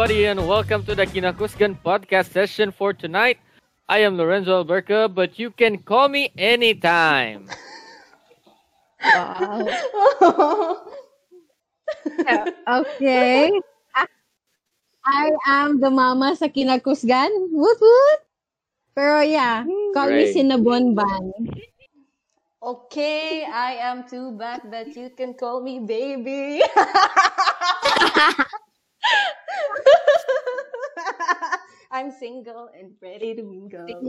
everybody, and welcome to the Kinakusgan podcast session for tonight. I am Lorenzo Alberca, but you can call me anytime. Wow. okay. I am the mama sa kinakusgan. Woot woot. Pero yeah, call me Great. Cinnabon Ban. Okay, I am too bad but you can call me baby. I'm single and ready to mingle.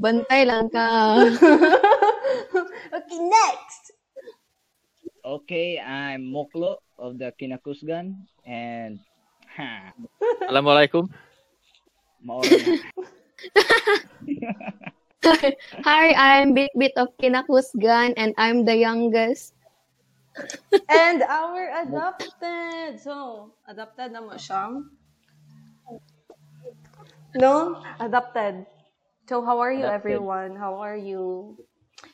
Bantay lang ka. okay, next. Okay, I'm Moklo of the Kinakusgan and ha, Assalamualaikum. Hi, I'm Bit Bit of Kinakusgan and I'm the youngest. And our adopted. So, adopted na mo siya. No? Adopted. So, how are you, Adopted. everyone? How are you?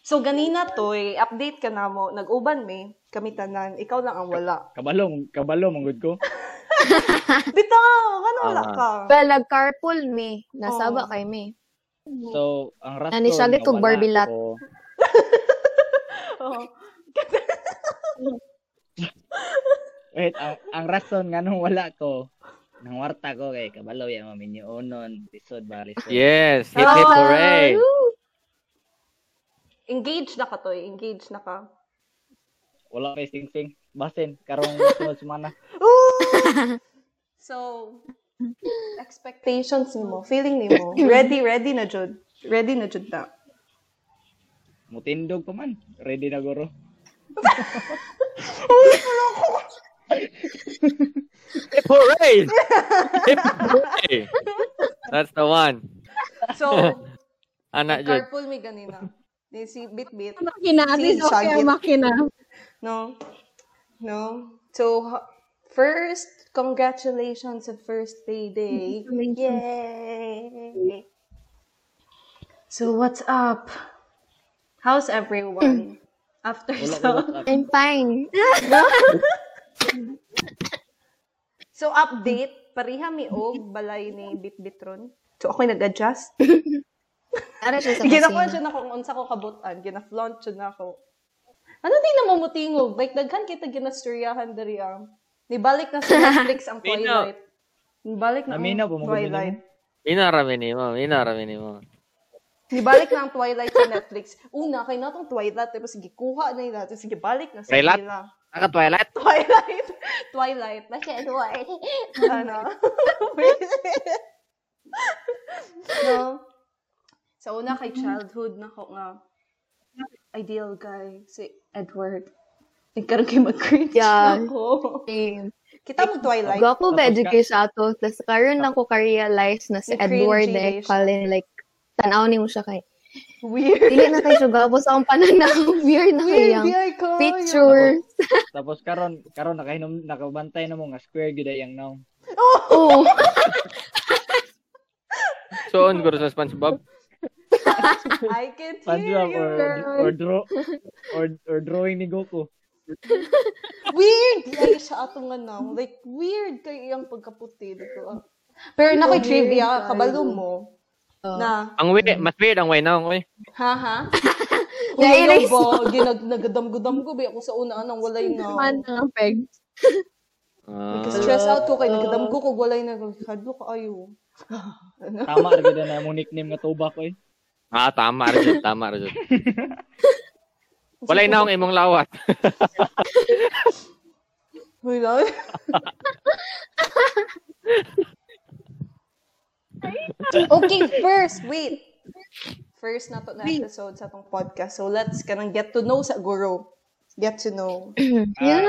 So, ganina toy, update ka na mo. Nag-uban me, kami tanan. Ikaw lang ang wala. Kabalo, kabalo manggod ko. Bitaw! Ano wala Ah. ka? Well, nag-carpool me. Nasaba Oh. kay me. So, ang rason Nanisali nga kog wala Barbie lot. ko- Oh. Wait, ang, ang rason nga nung wala ko, nang warta ko kay kabalo ya maminyo onon, lisod ba lisod. Yes, hip hip hooray. Engaged na ka, Toy. Engaged na ka. Wala kay sing sing. Basin karong sunod semana. So, expectations ni mo, feeling ni mo, ready, ready na jud. Ready na jud na. Mutindog pa man. Ready na guro. Hip hooray! hip hooray! That's the one. So, Anak Jud. carpool mi ganina. Ni si Bit-Bit. Makina. At least okay ang makina. No? No? So, first, congratulations sa first payday. Yay! So, what's up? How's everyone? After Wala ko so. I'm fine. so update, pariha mi og balay ni Bitbitron. So, ako'y nag-adjust. Ara siya sa Ginakuha kusina. siya na kung unsa ko kabutan. Gina-flaunt siya na ako. Ano di na mamutingog? Like, daghan kita ginasturyahan dari ang. Nibalik na sa Netflix ang. Twilight. Nibalik na po, ang Twilight. Inarami ni mo, inarami ni mo. Nibalik na ang Twilight sa Netflix. Una, kay natong Twilight. Tapos, sige, kuha na yun natin. Sige, balik na sa Twilight? nila. Naka Twilight? Twilight. Twilight. Bakit Twilight? ano? no? Sa una kay childhood na ko nga ideal guy si Edward. Nagkaroon kayo mag-cringe Yeah. ako. Same. Kita mo Twilight? Gwapo ba sa ato? Tapos karon ako ka-realize na si Edward eh. Colin, like, tanaw ni mo siya kay. Weird. Dili na kayo siya gwapo sa akong pananaw. Weird na kayang ko. picture. Tapos karon karon nakahinom nakabantay na mo nga square gyud ay ang now. Oo. So, on guro sa SpongeBob. I can hear SpongeBob you, or girl. or draw or or drawing ni Goku. Weird kay siya atong ano. Like, weird kay iyang pagkaputi dito. Pero na ko'y trivia, kabalo mo, Oh. na, Ang weird, mas weird ang way na, oy. ha ha? Nainis Ulo ba, ginag nagadam-gudam ko ba ako sa una anang walay na. Man ang peg. Ah, Stress out ko kay nagadam ko kog walay na hadlo ka ayo. Tama ra gyud na mo nickname nga tuba ko eh. ah, tama rin yun, tama rin yun. Walay na akong imong lawat. Hoy lang. okay, first, wait. First na to na episode sa tong podcast. So let's kanang get to know sa guru. Get to know. Yeah.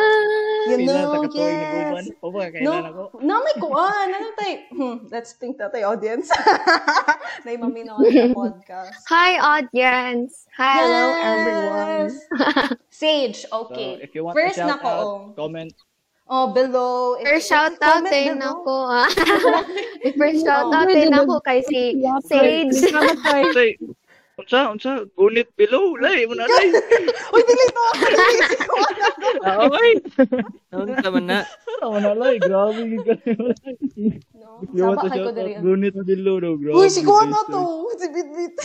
You Pila know, yes. No, ako? na may kuan. Ano tayo? Hmm, let's think na tayo, audience. na yung maminaw sa podcast. Hi, audience. Hi, hello, Yes! everyone. Sage, So, okay. if you want First to na shout ko. out, oh. comment. Oh, below. If- First shout out comment din below. ako. ah. First shout out Oh. din ako kay si Sage. Say, unsa unsa gunit below lay mo na lay. Uy, dili to. Isip ko, ano. Ah, okay. Unsa man na? Tama na lang, grabe. No? To Sabakay ko diri. Gunit Adilo, no? Grabe. Uy, si Kuha na to. Si Bitbit.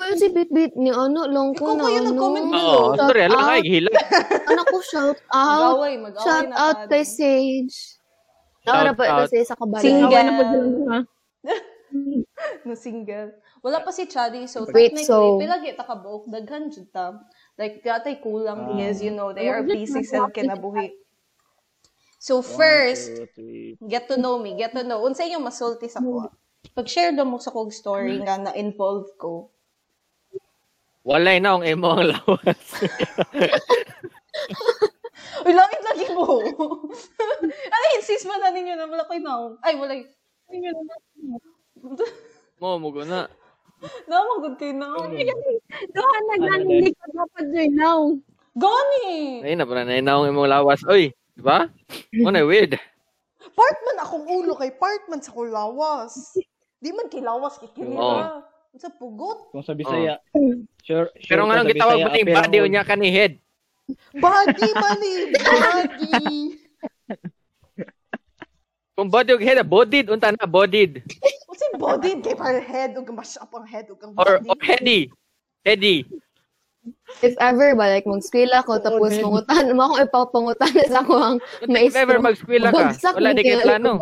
Pero si Bitbit ni ano, long ko Ikaw na ano. nag-comment mo. Oo, Shout sorry, alam ka, hila. Ano ko, shout out. Mag-away, mag-away Shout na out tayo. kay Sage. Naura pa out. siya sa kabala. Single. Na po sila mga. no single. Wala pa si Chadi, so Wait, technically, so- pilagi ta ka buok, daghan jud ta. Like, katay kulang Ah. is, you know, they are Oh, busy sa na- kinabuhi. So One, first, get to know me, get to know. Unsa yung masulti sa ko? Pag-share daw mo sa kong story nga na-involve ko. Walay na ang imo ang lawas. Uy, langit lagi mo. ano, insist man na ninyo na wala ko'y now. Ay, wala. Mo, mugo na. Namagod kayo now. Doon nagnanig ka dapat dyan now. Gani! Ay, na pa na ang imong lawas. Oy, di ba? Mo na weird. Part man akong ulo kay part man sa kulawas. Di man kay lawas kay kilira. Sa pugot. Kung sa Bisaya. Sure, sure Pero nga sa gitawag mo ting body unya ka ni head. Body man eh! Body! Kung body og head, bodied unta na bodied. Kasi body kay para head ug mash up ang head ug ang Or body. or heady. Heady. If ever ba, like, mag-skwela ko, tapos head. pangutan, mo akong ipapangutan sa ako ang If maestro. ever mag-skwela ka, Bagsak wala di kay plano.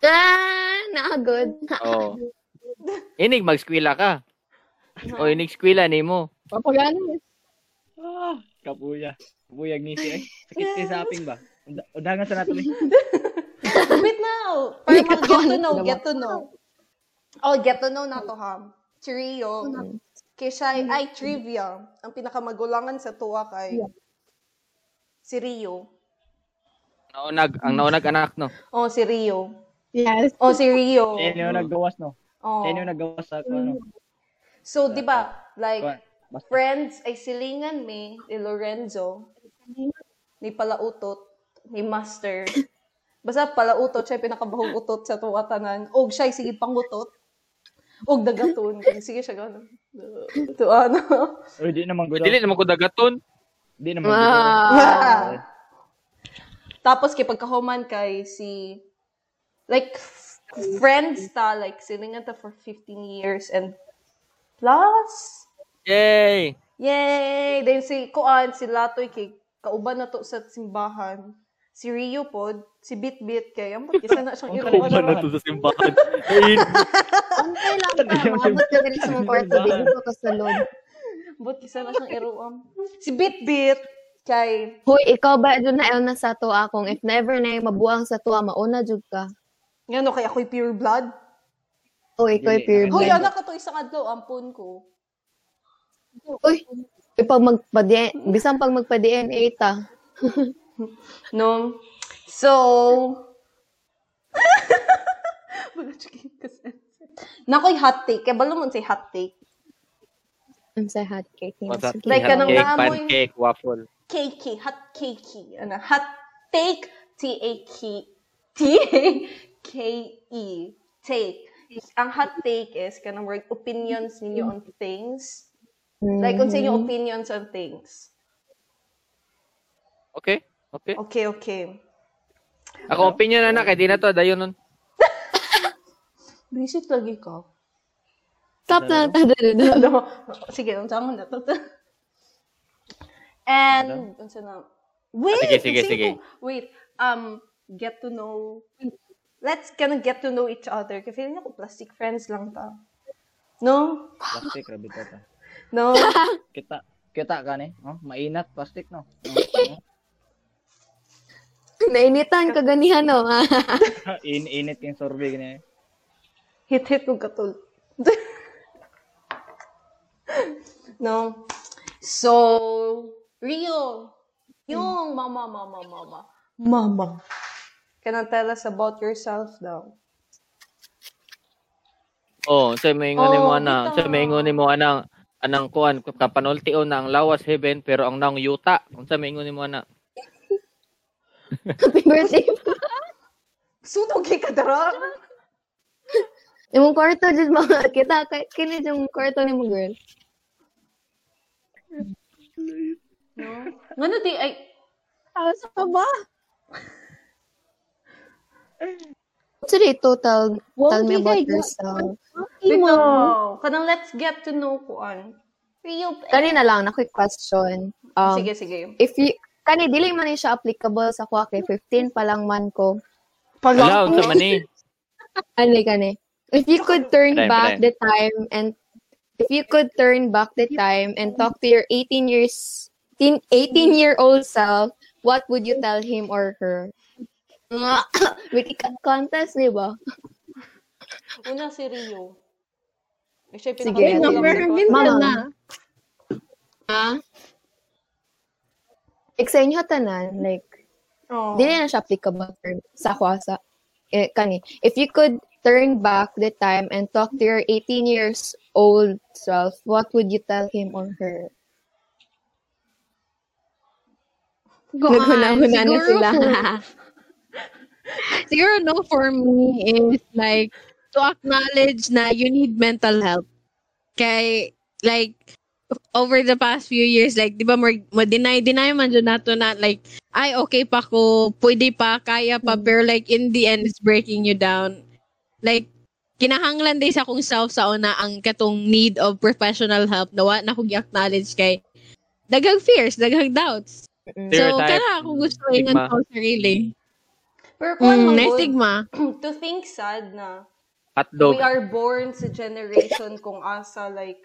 Ah, naagod. Oh. Inig mag-skwela ka. O inig skwela nimo. Papagano. Ah, kapuya. Kapuyag ni siya eh. Sakit kay sa aping ba? Undangan sa nato ni. Wait now. Para mag get to know, get to know. Oh, get to know na to ha. Si Rio, kay siya ay, ay trivia. Ang pinakamagulangan sa tuwa kay si Rio. Naunag, ang naunag anak no. Oh, si Rio. Yes. Oh, si Rio. Siya yung naggawas no. Oh. Siya yung naggawas sa ano. So, di ba, like, Kuwan, Basta. friends ay silingan mi ni Lorenzo, ni Palautot, ni Master. Basta Palautot, siya pinakabahong utot sa tuwatanan. Og siya sige pangutot. Og dagaton. Kaya Sige siya gano'n. Ito ano. Uy, di naman gudaw. Dili naman ko dagaton. Di naman gudaw. Ah. Tapos kay pagkahuman kay si like friends ta like silingan ta for 15 years and plus Yay! Yay! Then si Kuan, si Latoy kay kauban na to sa simbahan. Si Rio pod, si Bitbit kay ang kisa na siyang Ang iruan. kauban na to sa simbahan. Antay lang pa, maabot ka dali sa mga kwarto, di ko ka sa load. But kisa na siyang iruan. Si Bitbit kay Hoy, ikaw ba doon na na sa to akong if never na yung mabuang sa tuwa, mauna jud ka. Ngano kay ako'y pure blood. O ikaw Dili. pure Hoy, blood. anak ka to isang adlaw ampun ko. Uy, ipag magpa bisan pag magpa-DNA ta. No. So Nakoy hot take. Kaya balo mo say hot take. Ang sa hot cake. What's that? Sige. Like, kanang cake, naamoy- pancake, waffle. Cakey, hot cakey. Ano, hot take, T-A-K, T-A-K-E, take. Ang hot take is, kanang word, opinions ninyo on things. Like, kung sa inyo opinions on things. Okay? Okay. Okay, okay. Ako opinion na na, kay di na to, dayon nun. Visit lagi ka. Stop na ta dali na. Ano? Sige, unsa mo na to. And, unsa na? Wait! Ah, sige, sige, sige. ko- Wait, um, get to know, let's kind of get to know each other. Kasi feeling ako plastic friends lang ta. No? Plastic, rabi ka ta. No? Kita, kita ka ni. Oh, mainat, plastic no. Oh, Nainitan ka ganihan no. oh. In, init yung sorbet gani. Hit-hit kong katul. no? So, Rio, yung mama, mama, mama. Mama. Can you tell us about yourself daw? Oh, sa maingon ni mo Oh, ana, sa maingon ni mo anang anang kuan kapanultio na ang lawas heaven pero ang naong yuta. Unsa maingon ni mo ana? Happy birthday. Sunog kay kadara. Imong kwarto jud mga kita kay kini yung kwarto ni mo girl. No? Ngano di ay Asa ka ba? So, di total, Wow, tell me about yourself. Bitaw. Kanang let's get to know kuan. Rio. Kanina lang, na quick question. Um, sige, sige. If you, kani, dili man siya applicable sa kwa kay 15 pa lang man ko. Wala, unsa man ni. Ani, kani. If you could turn Pare, back pare. the time and if you could turn back the time and talk to your 18 years, teen, 18 year old self, what would you tell him or her? Wiki cut contest, di ba? Una si Rio. Eh, siya Sige. pinaka- Number Mama. na. Ha? Like, sa inyo tanan, like, Oh. Dili na siya applicable sa kwa sa eh, kani. If you could turn back the time and talk to your 18 years old self, what would you tell him or her? Naghuna-huna na Siguro sila. Siguro no for me is like to acknowledge na you need mental health. Kay like over the past few years like di ba mo, mo deny deny man dyan nato na like ay okay pa ko pwede pa kaya pa pero like in the end it's breaking you down like kinahanglan din sa akong self sa una ang katong need of professional help na wa na kog acknowledge kay daghang fears daghang doubts Mm. so Stereotype. kana ako gusto ingon ko sarili Pero kuan Mm, man stigma. to think sad na. Hotdog. we are born sa generation kung asa like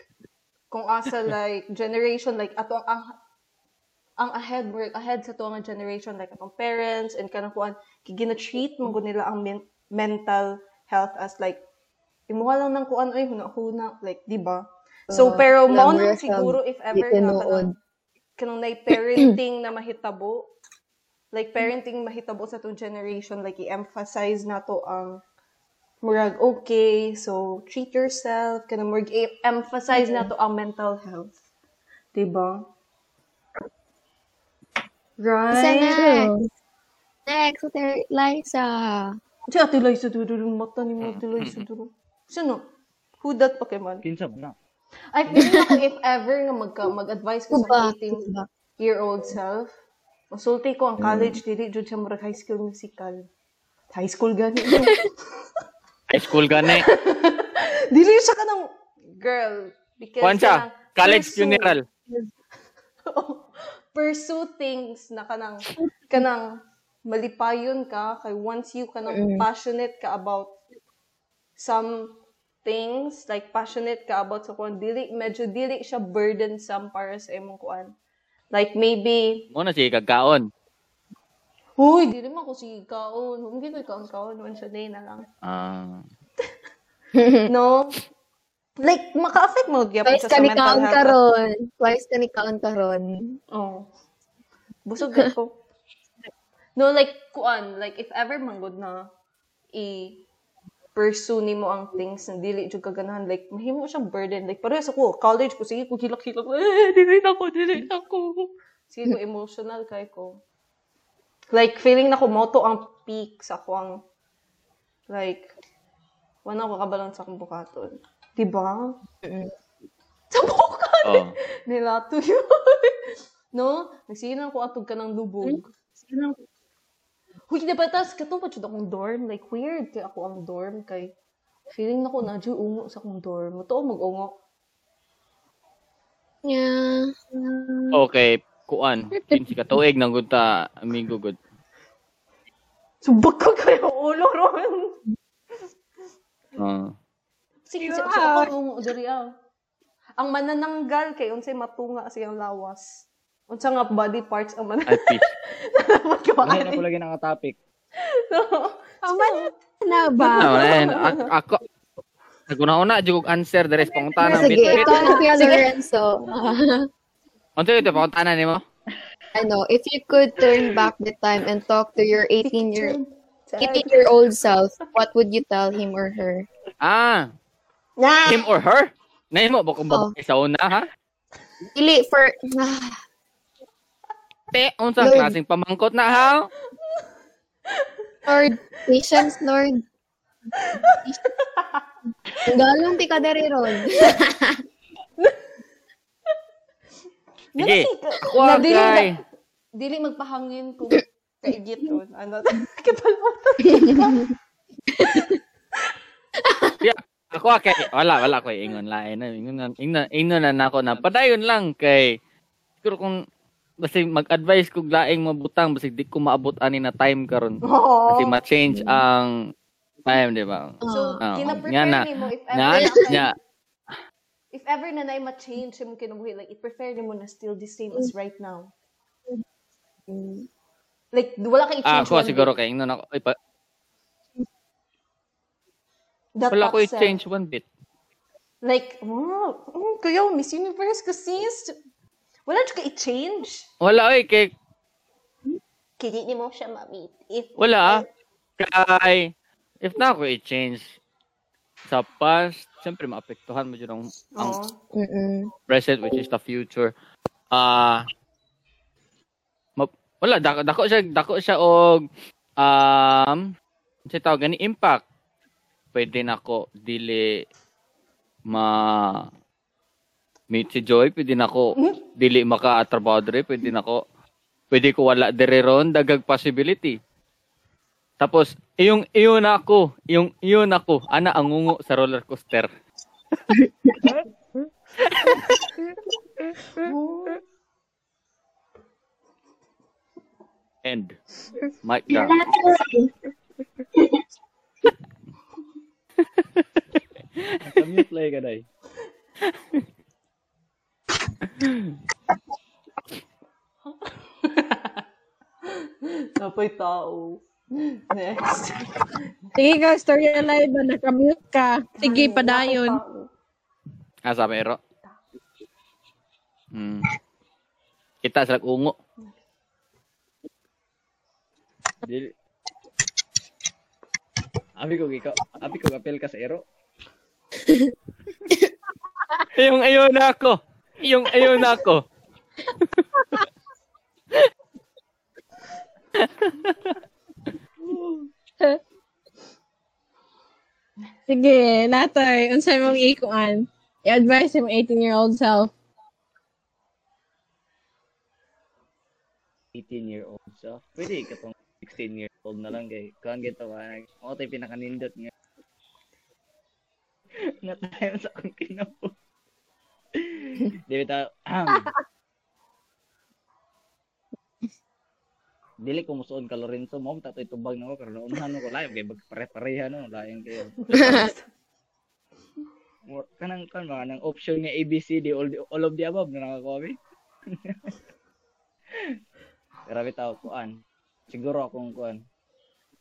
kung asa like generation like ato ang ang ahead work ahead sa tuwang generation like atong parents and kanang kuan gina-treat mo nila ang men- mental health as like imuha lang ng kuan ay huna-huna like di ba? So Uh, pero glamorous siguro if ever na kanang kanang na parenting na mahitabo like parenting mahitabo sa tong generation like i-emphasize nato ang murag okay so treat yourself kanang murag i-emphasize nato ang mental health. Diba? Right. Next. Next, Ate Liza. si ate Liza duro yung mata ni mo ate Liza duro sino? Who that Pokemon? Kinsa mo na. I feel ako if ever nga magka mag-advise ko sa 18 year old self Masulti ko ang college, dili jud siya murag high school musical. High school gani. High school gani. dili siya ka ng girl. Because siya. kanang College pursue- funeral. pursue things na kanang kanang malipayon ka kay once you kanang passionate ka about some things like passionate ka about sa kuan dili medyo dili siya burdensome para sa imong kuan like maybe Muna si kagkaon. huy dili man ko sige kaon hindi ko kaon kaon one sa day na lang Ah. no like maka-affect mo gyapon Twice ka sa ni mental kaon health karon. Twice ka ni kaon karon. Oh. Busog ko. No, like, kuan, like, if ever manggod na i pursue nimo ang things na dili jud kaganahan like mahimo siyang burden like parehas ako college ko sige ko hilak-hilak eh dili na ko dili na ko sige ko emotional kay ko like feeling na ko moto ang peak sa akong like wala ko kabalon sa akong bukaton di ba sa bukaton Oh. nila to yun. no? Nagsinan ko atog ka ng lubog. Ko. Huy, di ba tas katong pa jud akong dorm? Like, weird kay ako ang dorm kay feeling na ko na jud ungo sa akong dorm. Muto mag-ungo. Yeah. Okay, kuan. Kinsi ka tuig nang gud ta amigo gud. Subak ko kayo ulo ron. Ah. Sige, ungo diri ah. Ang manananggal kay unsay matunga siyang lawas. Unsa nga body parts ang Ay, manananggal. fish. Lahi na ko lagi ng topic. Na ba? Ano, eh, a- ako, naguna-una, jugog answer, the rest, pangutana. Sige, ikaw na Kuya Lorenzo. Ano ito, pangutana ni mo? ano, if you could turn back the time and talk to your 18 year 18 year old self, what would you tell him or her? Ah, Na! him or her? Nahin mo, baka Oh. babae sa una, ha? Dili for ah, Te, unsa Lord. klaseng pamangkot na, ha? Lord, patience, Lord. Galong ti ka dere ron. Sige. Ako kay. na- dili magpahangin kung kaigit yun. Ano? Kapalpot. Ako kay wala wala ko ingon lain na ingon na ingon, ingon na nako na padayon lang kay siguro kung basta mag-advise kog laing mabutang basta di ko maabot ani na time karon. Kasi ma-change ang time, di ba? So, Oo. kina-prefer Nga na. ni mo if ever na nga. if ever na na ma-change mo kinabuhi, like, i-prefer ni mo na still the same as right now. Like, wala kang Ah, i-change ako one siguro kay ingnon ako. Ay, pa, That wala ko i-change one bit. Like, wow, mm, kuya, Miss Universe ka sis. Wala siya ka i-change. Wala oy kay Kini ni mo siya mamit. If, wala ah. Kay if na ako i-change sa past, siyempre maapektuhan mo dyan ang, ang oh, Mm-mm. present which is the future. Ah ma- wala dako dako siya dako siya og um sa tawag gani impact. Pwede na ako dili ma meet si Joy, pwede na ako dili maka-trabaho dire, pwede na ako pwede ko wala dire ron dagag possibility. Tapos iyong iyon ako, iyong iyon ako, ana ang ngungo sa roller coaster. End. Mic drop. Commute lang ka day. Napay tao. Next. Sige ka, story alive ba? Nakamute ka. Sige, padayon. Ah, sabi ero. Hmm. Kita sa ungo. Dili. Abi ko ikaw, abi ko apel ka sa ero. Yung ayaw na ako. Yung ayaw na ako. Sige, natoy. Unsay mong ikuan? I-advise yung 18-year-old self. 18 year old so pwede ka tong 16 year old na lang kay kuan gito ka mo tay pinakanindot nga na tayo sa akong kinapo di bitaw dili ko musuon ka Lorenzo mo ta toy tubag na ko karon unahan ko layo kay pare-pareha no layan kayo kanang kan mga nang option nga ABCD all, the- all of the above na nakakuha Grabe tao kuan. Siguro akong kuan.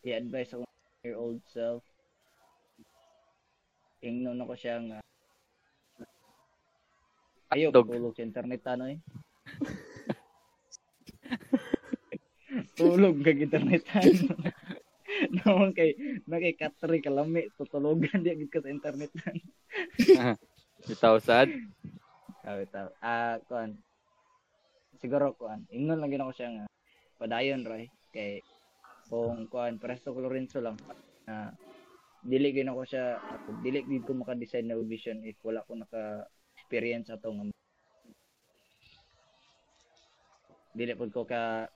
I-advise ako year old self. Ingnon ako siya nga. Dog. tulog sa internet ano eh. tulog kag internet ano. Naman kay na kay katri kalami tutulogan di agad ka sa internet. Bitaw sad. Sabi tao. Ah, kuan. Siguro kuan. Ingnon lang gina ko siya nga. Padayon ray kay kung kuan presto ko Lorenzo lang na dili gina ko siya dili gid ko maka-design na vision if wala ko naka experience ato nga dili pud ko ka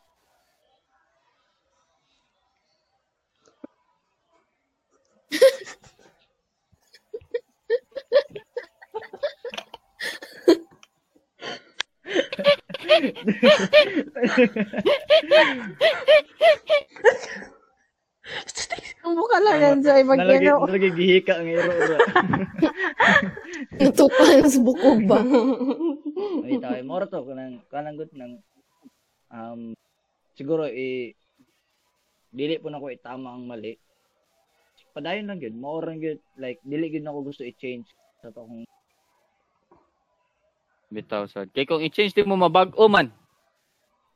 Ang mukha lang yan sa ibang nalagi nalagi gihika ang iro ro. Natupan sa bukog ba? Ay tayo mo to kanang kanang gut nang um siguro i dili po na ko itama ang mali. Padayon lang gyud, mao lang gyud like dili gyud nako gusto i-change sa to kung Bitaw sad. Kay kung i-change di mo mabag-o man.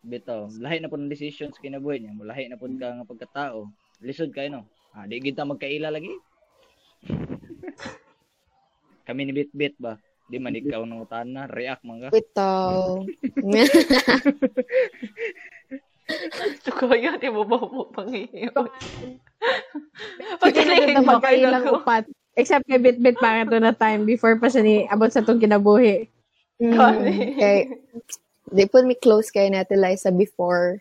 bitaw. Lahi na po ng decisions kinabuhi niya, lahi na po ka nga pagkatao. Lisod kayo no. Ah, di kita magkaila lagi. Kami ni Bit-Bit ba? Di man ikaw nang utana, react man ka. Bitaw. Kuya, di mo ba mo pangiyon? Sige na kita magkailang upat. Except kay Bit-Bit pa to na time before pa siya ni abot sa itong kinabuhi. Mm, okay. Di po mi close kay Nati Liza before.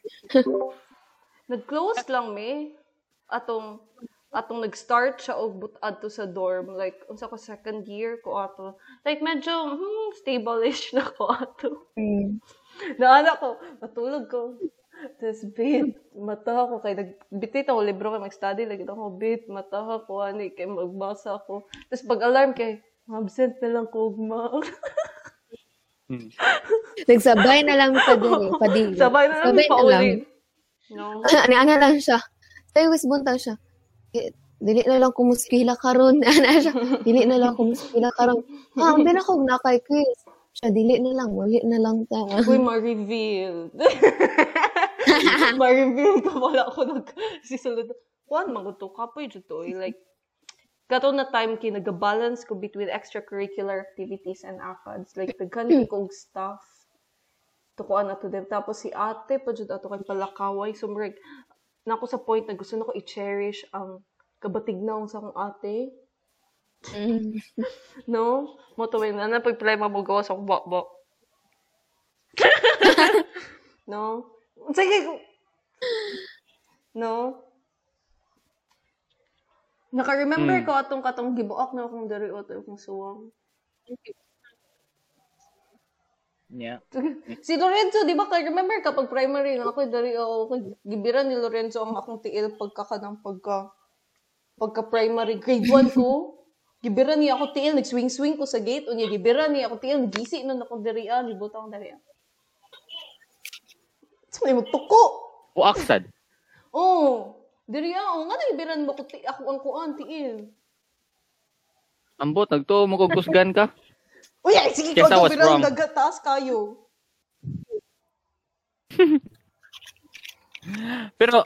Nag-close lang me. Atong atong nag-start siya og butad to sa dorm like unsa ko second year ko ato like medyo hmm, stable-ish na ko ato Mm. naana ko matulog ko tapos bit mata ko kay nagbitit ako libro kay mag-study lagi ako bit mata ko ani kay magbasa ako tapos pag alarm kay absent na lang ko ugma Hmm. Nagsabay na lang pa din, padili. sabay na lang Sabay na lang. no Ano-ano lang siya. Tayo, buntang siya. Eh, dili na lang kumuskila karon ana siya dili na lang kumuskila karon ah ang na ko na kay quiz siya dili na lang wali na lang ta Uy, ma-reveal. ma-reveal ka wala ako nag sisulod. Kuan maguto ka po yun to. Like, kato na time kay nag-balance ko between extracurricular activities and ACADS. Like, daghan ko kong stuff. Tukuan na to them. Tapos si ate pa jud ato kay palakaway. So, murag, na ako sa point na gusto na ko i-cherish ang kabatignaw sa akong ate. Mm. No? Mo to na na pag play mabugawa sa akong bakbak. no? Sige. No? Naka-remember Mm. ko atong katong gibuak na akong dari o akong suwang. Yeah. Si Lorenzo, di ba kay remember kapag primary nga ako dari o gibiran ni Lorenzo ang akong tiil pagka kanang pagka pagka primary grade 1 ko. Gibiran niya ako tiil, nag-swing-swing ko sa gate, unya gibiran niya ako tiil, nagisi nun ako dariya, libutang dariya. Sa may magtuko. Uaksad. Oh, dariya, oh, nga na gibiran mo ko ti ako ang kuan tiil. Ambot, nagtuo mo kog kusgan ka. Uy, ay, sige Guess I ko, was gibiran wrong. nagataas kayo. Pero,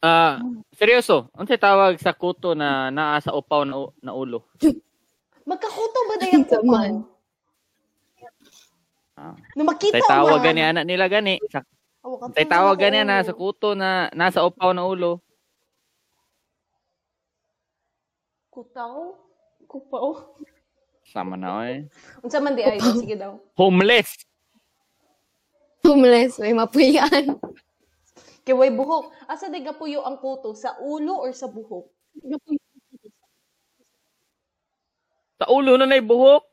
ah, seryoso, unsay tawag sa kuto na naa sa upaw na, u- na ulo? Magkakuto ba na yung kuko? Ah. Na makita Tay tawag gani anak nila gani. Sa, ka, tay tawag gani na sa kuto na nasa upaw na ulo. Kutaw? Kupaw? Sama na oy. Unsa man di ay, sige daw. Homeless. homeless may mapuyan Kay way buhok. Asa di gapuyo ang kuto? Sa ulo or sa buhok? Sa ulo na nay buhok.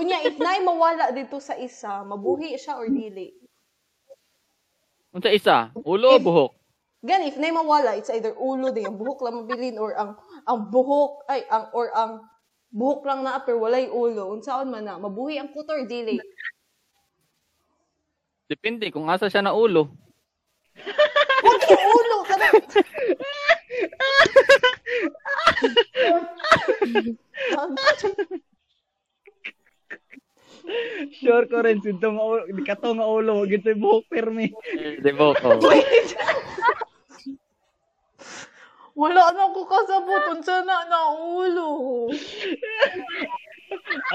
Unya, if naay mawala dito sa isa, mabuhi siya or dili? Unsa isa? Ulo o If- buhok? Gan, if naay mawala, it's either ulo din, ang buhok lang mabilin or ang ang buhok, ay, ang, or ang buhok lang na pero walay ulo. Unsaon man na, mabuhi ang kuto or dili? Depende kung asa siya na ulo. Yung ulo! Kana... Sure ko rin, sinto nga ulo, di kato nga ulo, wag ito yung buhok permi. Di ba ko? Wala na ko kasabot. Unsa na na ulo.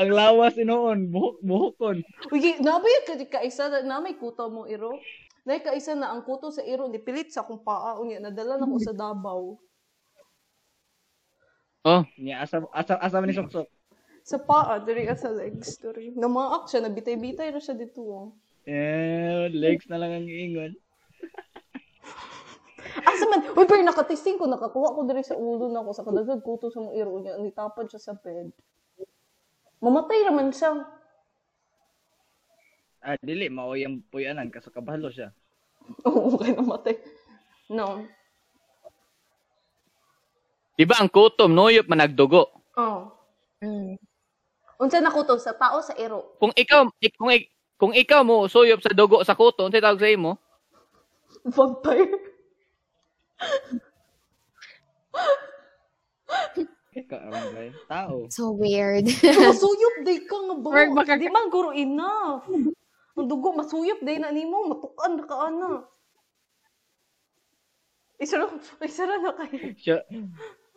Ang lawas inoon, buhok, buhokon. Uy, nabay ka kaisa na na may kuto mo iro. Nay kaisa na ang kuto sa iro ni pilit sa akong paa unya nadala na ko sa Davao. Oh, Niya, asa, asa, asa ni Soksok. Sa paa diri sa legs diri. Namaak siya nabitay-bitay ra siya dito. Oh. Eh, legs na lang ang iingon. Asa man, uy pero nakatesting ko nakakuha ko diri sa ulo na ko sa kadagag kuto sa mong iro niya nitapad siya sa bed. Mamatay raman siya. Ah, dili, mao yung puyanan, kaso kabalo siya. Oo, okay namatay. No. di ba ang kutom noyop man nagdugo? Oh. Mm. Unsa na kuto sa pao sa iro? Kung ikaw ik- kung ik- kung ikaw mo suyop sa dugo sa kuto, unsay tawag sa imo? Vampire. Ikaw, yun? Tao. so weird masuyop day ka nga ba? Wag baka- Di man guro enough. Ang dugo masuyop day na nimo, matukan na ka ana. Isa na, isa na na kayo. Sure,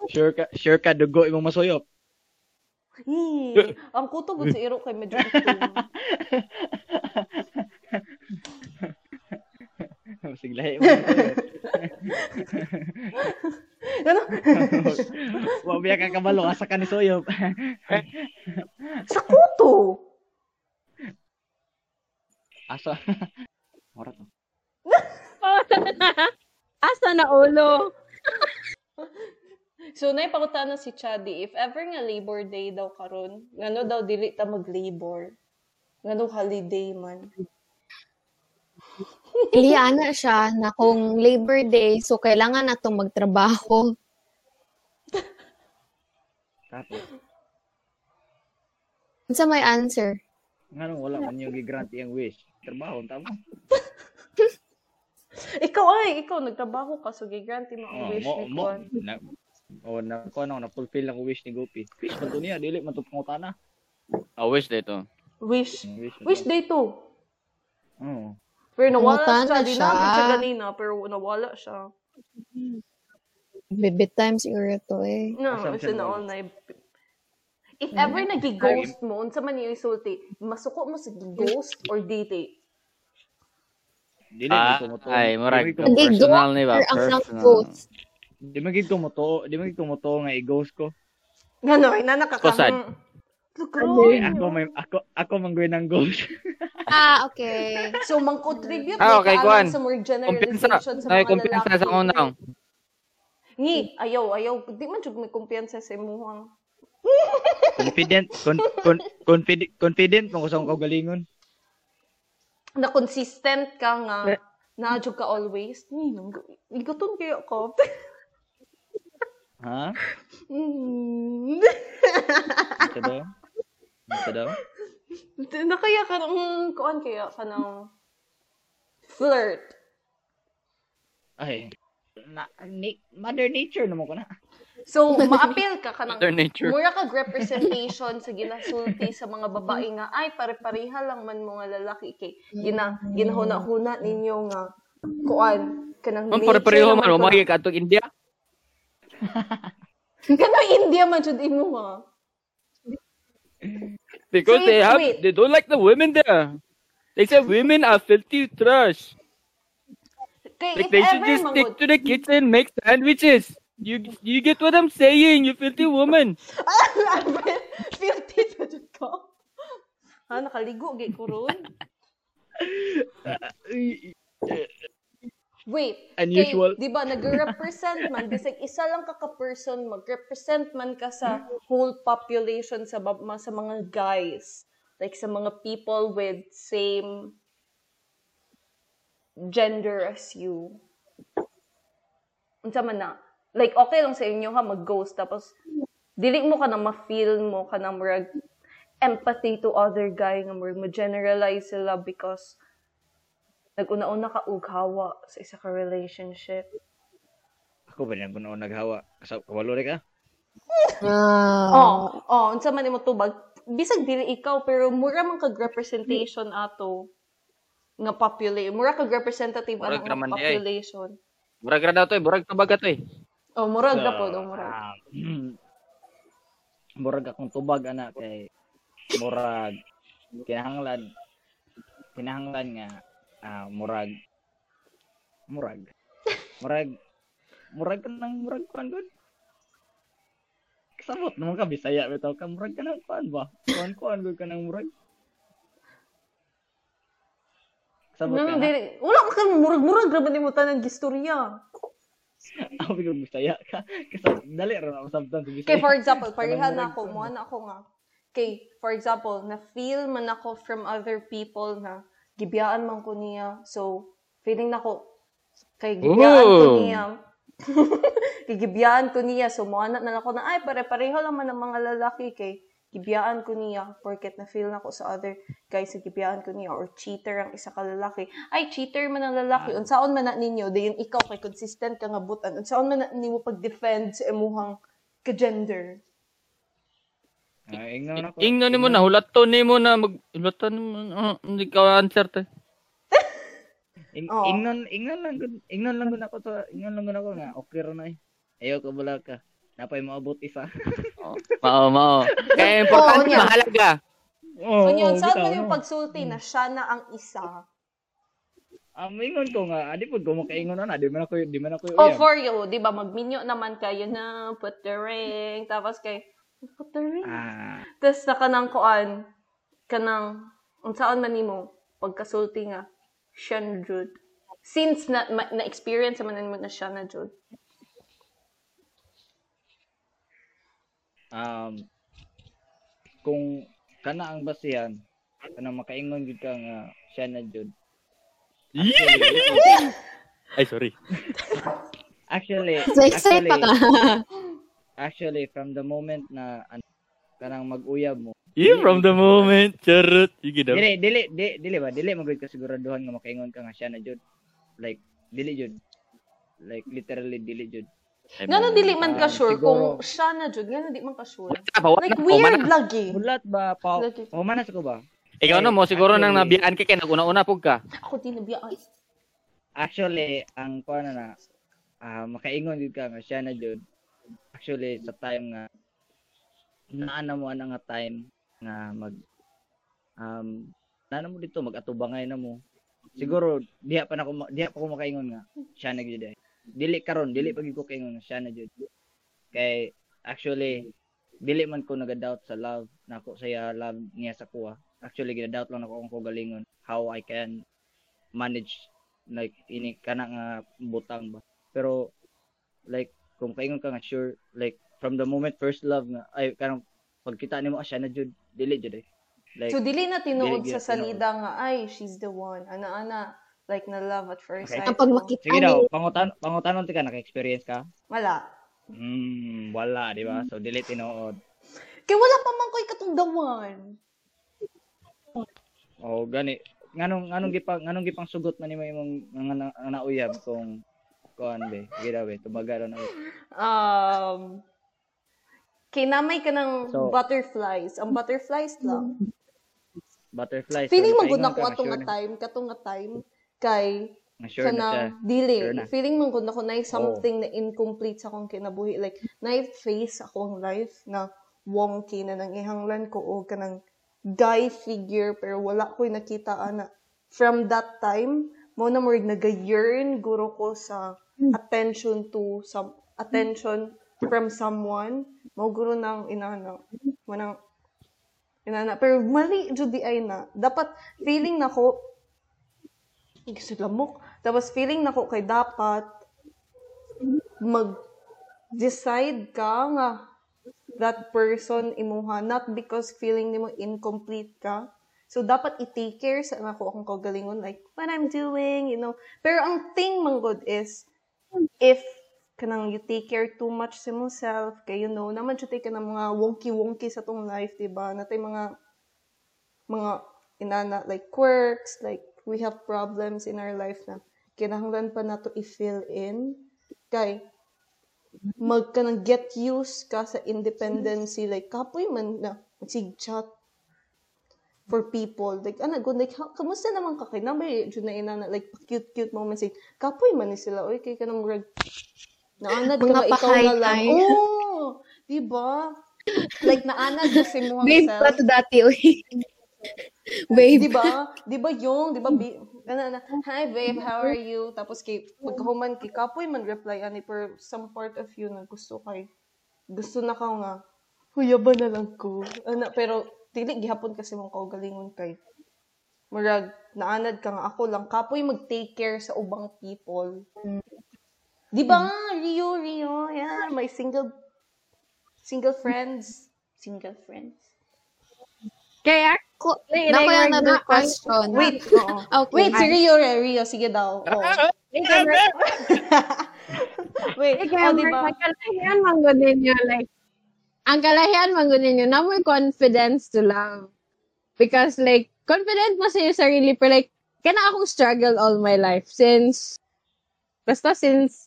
sure ka, sure ka dugo imong masuyop. Hey, ang kuto gud sa iro kay medyo itim. Siglahi mo. Ano? Wa biya ka kabalo, asa ka ni suyop. Sa kuto. Asa? Mura to. Asa na ulo? So, naipakutan na si Chadi, if ever nga Labor Day daw karon, ngano daw dili ta mag-labor. Ngano holiday man. Iliana siya na kung Labor Day, so kailangan natong magtrabaho. Tapos, Unsa may answer? nga nung wala man yung gigrant yung wish. Trabaho, tama? Ikaw ay, ikaw nagtrabaho ka, so gigranti mo ang Oh, wish mo, ni mo, Kwan. na, oh, na, ko ano, na-fulfill ang wish ni Gopi. Wish man to niya, dili man to pangutana. I wish dito. Wish. Ang Wish, Wish day to. Oo. Pero nawala siya, di siya. namin siya ganina, pero nawala siya. Bibit time siguro to eh. No, in mo. all na If ever nag-ghost mo, unsa man yung isulti, masuko mo sa ghost or date? Dili Ah, mo ay, murag personal ni ba? Personal. Di ko mo to, di ko mo to nga i-ghost ko. Ano, ina nakakam. Ay, ako may ako ako manggoy ng ghost. Ah, okay. So, mang-contribute Ah, ah, okay, Kwan. sa more generalization sa mga kumpiyansa lalaki. sa unang. Ngi, ayaw, ayaw. Di man jud may kumpiyansa sa imuhang. confident, con, con, confident, confident mo sa akong. Na consistent ka nga. Na jud ka always. Ni, nang iguton kayo ko. Ha? Mm. Daw? Ito daw? na kaya ka nang, kuan kaya ka nang flirt. Ay. Na, ni, mother nature naman ko na. So, ma-appeal ka ka ng Mother nature. mura kag representation sa ginasulti sa mga babae nga ay pare-pareha lang man mo nga lalaki kay gina ginahuna-huna ninyo nga kuan kanang Ang nature pare-pareho man, umagi ka atong India. kanang India man jud imo nga Because Wait, they have, wait. they don't like the women there. They say women are filthy trash. kay Like they should just stick to the kitchen, make sandwiches. You you get what I'm saying, you filthy woman. filthy na jud ka ha nakaligo gay ko ron Wait, Unusual. kay, di ba, nag-represent man, bisag isa lang ka ka-person, mag-represent man ka sa whole population sa, sa mga guys. Like, sa mga people with same gender as you. Unsa man na. Like, okay lang sa inyo ha, mag-ghost. Tapos, dili mo ka na ma-feel mo ka na murag empathy to other guy nga murag ma-generalize sila because nag-una-una ka og hawa sa isa ka relationship. Ako ba niyan kung noon naghawa? Kasab kawalo rin ka? Ah. Oh, oh, unsa man imo tubag? Bisag dili ikaw pero mura man kag representation ato nga population. Mura kag representative raman nga ay. population. Murag ra daw to, eh, murag tabaga to eh. Oh, murag ra po, oh, murag. ah, murag akong tubag ana kay murag kinahanglan kinahanglan nga ah, murag. Murag. Murag. Murag ka nang murag kuan gud Kasabot naman ka Bisaya bitaw ka murag ka nang kuan ba? Kuan kuan gud ka nang murag. Kasabot ka na? wala ka kang murag-murag ra ba nimo tanan gistorya. ako biglang Bisaya ka. Kasi dali ra na usabtan sa Bisaya. Kay for example, pareha na murag ako, mo na ako nga. Kay for example, na feel man ako from other people na gibiyaan man ko niya. So, feeling nako kay gibiyaan ko niya. gibiyaan ko niya. So, mo na na ako na ay pare-pareho lang man ang mga lalaki. Kay gibiyaan ko niya. Porket na feel nako sa other guys sa gibiyaan ko niya. Or cheater ang isa ka lalaki. Ay cheater man ang lalaki. Unsaon man na ninyo? Dayon ikaw kay consistent ka nga butan. Unsaon man na nimo pag-defend sa imuhang ka-gender Ah, ingnon ako Ingno nimo na, hulaton nimo na, mag, hulaton nimo, uh, hindi ka answer to. Ing, Oo. ingnon ingnon lang gud ingnon lang gud ako to ingnon lang gud ako nga okay ra na eh ayaw ka bala ka napay maabot isa Mao, mao. Kaya importante, niya. mahalaga. oh, so yun, saan man yung pagsulti na siya na ang isa Ah, ingon ko nga adi pud ko mo kaingon na di man ako di man ako oh uyab. for you di ba magminyo naman kayo na put the ring tapos kay ring ah tapos na kanang kuan kanang unsaon man nimo pagkasulti nga siya na jud. Since na ma- na-experience man mo na siya na jud. um kung kana ang basihan kana makaingon gid ka nga siya na jud Ay, sorry. actually actually pa ka. actually from the moment na an, kanang mag-uyab mo Yeah, from the moment. Charot. Sige daw. dili dili di, dili ba dili magud ka siguraduhan nga makaingon ka nga siya na jud like dili jud like literally dili jud Nga na dili man ka Ah, sure siguro- kung siya na jud, nga na di man ka sure. Like weird mana. lagi. mulat ba pa Lagi. o manas ko ba Ikaw na mo, siguro nang nabiyaan ka kaya naguna-una pug ka. Ako din nabiyaan. actually ang kuan na na ah, makaingon gid ka nga siya na jud actually sa time nga naana mo ana nga time nga mag um naana mo dito magatubangay na mo. Siguro diha pa na ko ma- diha pa ko makaingon nga siya na gyud eh. dili karon dili pa gyud ko kaingon nga siya na jud. Kay actually dili man ko naga-doubt sa love nako saya love niya sa kuha. Actually gina-doubt lang ako kung ko galingon how I can manage like ini kana nga butang ba. Pero like kung kaingon ka nga sure like from the moment first love nga ay kanang pagkita nimo ah, siya na jud dili jud eh like So dili na tinuod sa salida nga ay she's the one. Ana ana like na love at first Okay. sight. Kapag no? makita sige daw pangutan pangutanon ti ka naka-experience ka Wala. hmm wala di ba so dili tinuod Kay wala pa man ko'y katungdawan. oh gani nganong nganong gipang nganong gipang sugot man nimo imong nga na, nga nauyab kung kuan be daw be tumaga na Um, kinamay ka ng So- butterflies. Ang butterflies lang. butterfly Feeling so, man gud nga atong nga na- time, katong nga time kay nga sure na siya kanang dili. Sure na. Oh. Feeling man gud nako na something na incomplete sa akong kinabuhi. Like na face akong life na wonky na nangihanglan ko o kanang guy figure pero wala ko'y nakita ana. From that time, mo na mo nag-yearn guro ko sa attention to some attention from someone. Mo guro nang inana. Manang inana pero mali jud di ay na. Dapat feeling nako lamok. Tapos feeling nako kay dapat mag decide ka nga that person imuha not because feeling nimo incomplete ka. So dapat i-take care sa ako akong kagalingon like what I'm doing, you know. Pero ang thing man good is if kanang you take care too much sa mo self, kay you know, naman siya ka ng mga wonky-wonky sa tong life, di ba? Natay mga mga inana like quirks, like we have problems in our life na kinahanglan pa nato i-fill in. Kay mag ka nang get used ka sa independency like kapoy man na magsig chat for people like ana good like ha, kamusta naman ka kay nabay jud na ina na like cute cute moments like kapoy man ni sila oy kay kanang murag naanad ka Mga ba ikaw na lang pahay-hay. oh di ba like naanad ka si mo babe pa to dati, uy. babe. Di ba? Di ba yung, di ba, bi- ano, ano, hi babe, how are you? Tapos kay, pagkahuman kay kapoy man reply ani, per some part of you na gusto kay, gusto na ka nga, huyaba na lang ko. Ano, pero, dili, gihapon kasi mong kaugalingon kay, murag, naanad ka nga ako lang, kapoy mag-take care sa ubang people. Di ba nga, Rio, Rio, yeah, my single, single friends, single friends. Kaya, Ko, Like, Nako like, another like, question. Wait, oo. Okay. Wait, si Rio, Rio, sige daw. Oh. Wait, kaya oh, di Mark, ba? ang kalahian man gud ninyo like ang kalahian man gud ninyo na may confidence to love. Because like confident mo sa iyo sarili pero like kana akong struggle all my life since basta since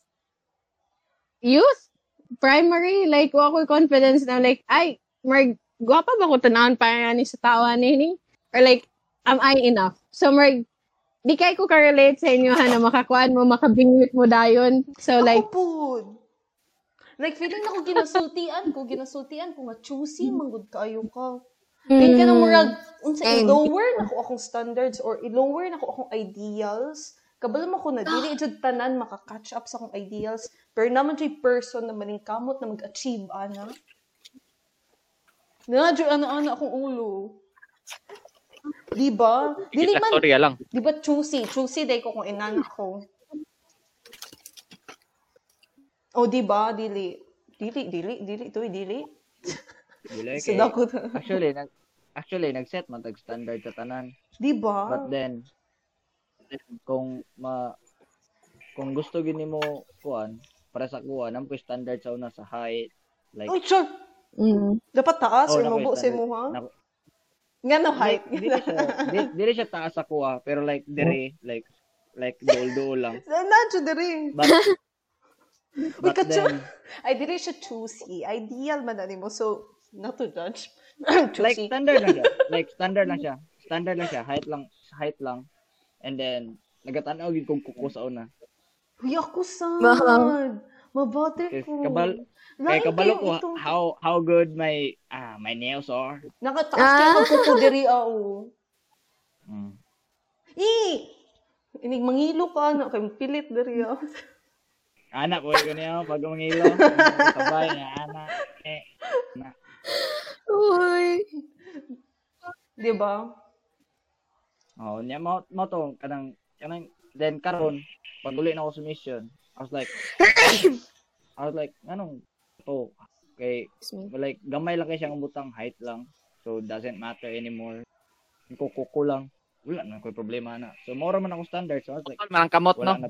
youth primary like wa ko confidence na like ay Mark gwapa ba ko tanawon pa ni sa tawa ni or like am I enough so Mark di kay ko ka-relate sa inyo ha na makakuan mo makabingwit mo dayon so like Ako po. Like, feeling na ko ginasultian ko, ginasultian ko nga choosy, manggod kaayo ka. Kaya ka na murag, unsa i-lower na ko akong standards or i-lower na ko akong ideals. Kabalo mo ko na, dili jud tanan maka-catch up sa akong ideals. Pero naman jud person na maningkamot na mag-achieve, ana. Na jud ana-ana akong ulo. Di ba? Dili man, storya lang. di ba choosy? Choosy day ko kung inanak ko. O, di ba? Dili. Dili, dili, dili. Ito, dili. Dili kay Sada ko na. actually nag actually nag-set man tag standard sa tanan. Di ba? But then kung ma kung gusto gini mo kuan para sa kuan ang standard sa una sa height like Uy, sure. Mm. Dapat taas Oh, or mabu sa mo, ha? Naku. Nga no height. Di- dili siya di- dili siya taas sa kuha pero like dire like like dol lang. Nandiyo diri. But but katsa- then Ay, dili siya choosy. Ideal man na mo. So, not to judge. like standard lang siya. Like standard lang siya. Standard lang siya. Height lang, height lang. And then nagatanaw gid kong kuko sa una. Uy, ako sad. Kay ko. kabal- Kaya kabalo ko itong- how how good my ah my nails are. Nakataas Ah. ang kuko diri, ao. Mm. Eh! Inig mangilo ka na. Kay pilit diri, ah. Anak ko ko niya pag mangilo. Sabay nga anak. Eh. Na. Uy. Di ba? Oh, niya mo mo to kanang kanang then karon pag uli na ako sa mission, I was like I was like anong to kay like gamay lang kay siyang butang height lang. So doesn't matter anymore. Kukuko lang. Wala na koy problema na. So more man ako standard. So I was like Manang kamot, no? wala na.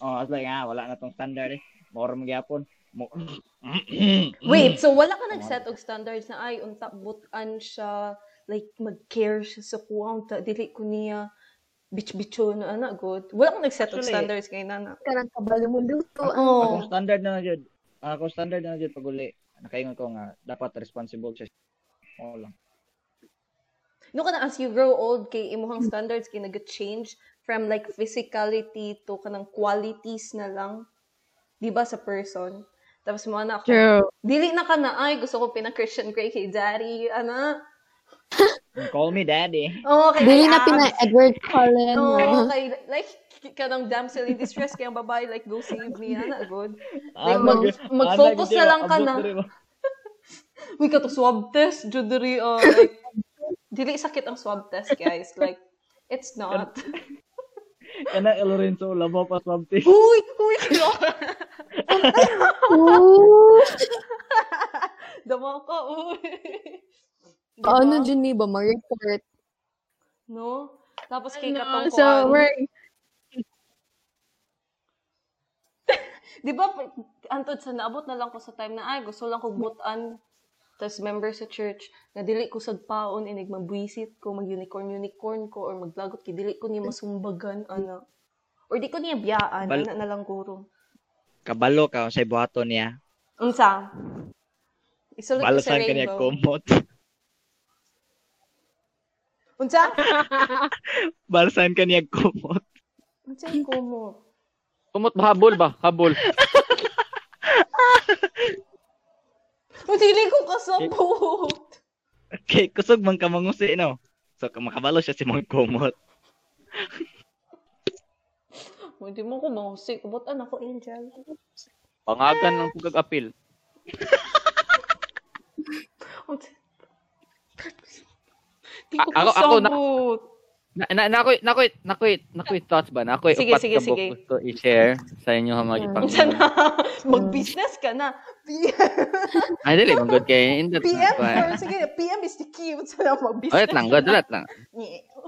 Oh, I was like ah, wala na tong standard eh. More man gyapon. Mo Wait, so wala ka nag-set og standards na ay unta butan siya like mag-care siya sa kuha unta dili ko niya bitch-bitcho na ana good. Wala ka nag-set og standards kay nana. Kanang kabalo mo luto. Oh. Akong standard na na jud. Akong standard na na jud pag uli. Nakaingon ko nga dapat responsible siya. Oo lang. No kana as you grow old kay imuhang standards kay nag-change from like physicality to kanang qualities na lang. Di ba sa person? Tapos mo na ako. True. Dili na ka na ay gusto ko pina-Christian Grey kay daddy ana. Call me daddy. Oh, kay Dili na abs. pina Edward Cullen. No, no? kay like kanang damsel in distress kay ang babae like go save me ana good. Ah, Like, mag- nag- mag-focus ah, na lang ka na. Uy, kato swab test, jud diri uh, like dili sakit ang swab test, guys. Like it's not. Kana El Lorenzo labo pa test. Uy, uy. Dama ka, uy. Diba? Ano dyan ni ba? Ma-report. No? Tapos kay No, katong so, we're, Di ba, antod sa naabot na lang ko sa time na, ay, gusto lang ko butan. Tapos member sa church, na dili ko sa paon, inig mabwisit ko, mag-unicorn-unicorn ko, or maglagot kay dili ko niya masumbagan, ana. Or di ko niya biyaan, Bal- ana na lang guro. Kabalo ka sa buhato niya. Unsa? Isulot ko sa rainbow. kumot. Unsa? Balasan ka niya kumot. Unsa yung kumot? Kumot ba? Habol ba? Habol. Dili ko kasabot. Okay, kusog man ka mangusi no. So makabalo siya si mga kumot. Hindi mo ko mahusik. Butan ako, Angel. Pangagan ng pag-apil. Unsa- Di ko A- ako- ako na-. Na, na, na, ako'y, nako'y, nako'y, nako'y thoughts ba? Nako'y Sige, upat sige, ka sige. gusto i-share sa inyo ha magipang. Unsa na? Mag-business ka na. P- Ay, dili, mong good kay Indot. PM, or sige, PM is the key. Unsa na mag-business? Ulit lang, good, ulit lang.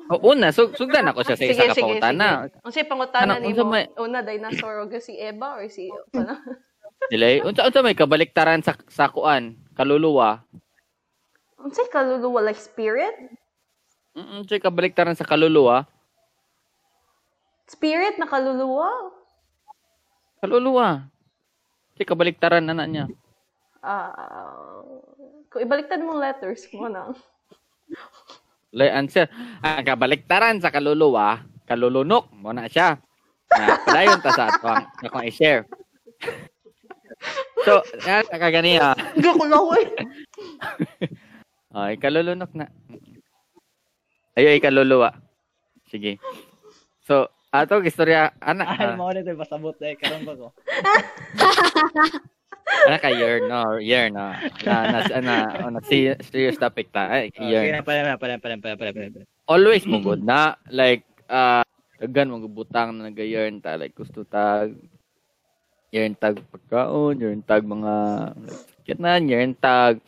O, una, sug sugdan ako siya sa isa pautana. Ang siya pangutana Ano, ni unsa mo, may- una, dinosaur o si Eva or si, ano? Dili, unsa unsa may kabaliktaran sa sa kuan, kaluluwa. Unsa kaluluwa, like spirit? Mm, unsa kabaliktaran sa kaluluwa? Spirit na kaluluwa? Kaluluwa. Unsa kabaliktaran na niya? Ah, kung ibaliktad mong letters mo na. Lay answer. Ang kabaliktaran sa kaluluwa, kalulunok mo na siya. Na padayon ta sa atong akong i-share. So, yan kaganiya. Hindi ko laway. Ay, kalulunok na. Ayo ay kaluluwa. Sige. So, ato istorya anak Ay, ah, mo na ito pasabot dahil karon ba ko. anak ka year no, year no. Na na na, na, na serious topic ta. Ay, Okay year. pala na pala pala pala pala pala. pala. always mo good na like uh daghan mo butang na nagayarn ta like gusto tag yarn tag pagkaon, yarn tag mga kitnan, yarn tag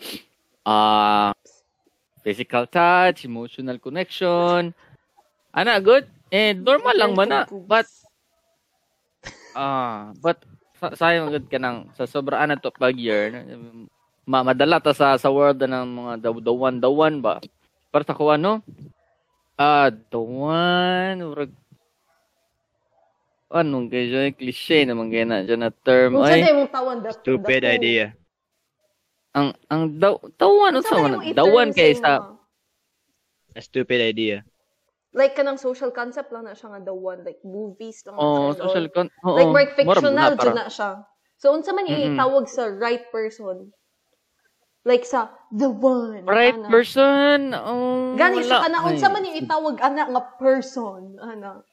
uh, physical touch, emotional connection. Ana good? Eh normal lang man na. But ah, but sa- sayang good ka nang sa sobraan na to pag year ma madala ta sa sa world ng mga the, the one the one ba para sa ko ano ah the one murag anong kaya cliche naman kaya na dyan na term ay Stupid idea. Ang ang daw tawan Kung sa yung dawan kay sa A stupid idea. Like kanang social concept lang na siya nga the one like movies lang na oh siya, social con oh, like more fictional na, dyan na siya. So unsa man Mm-mm. itawag sa right person? Like sa the one. right ana. person oh Gani siya wala. kana unsa man yung itawag ana nga person ana.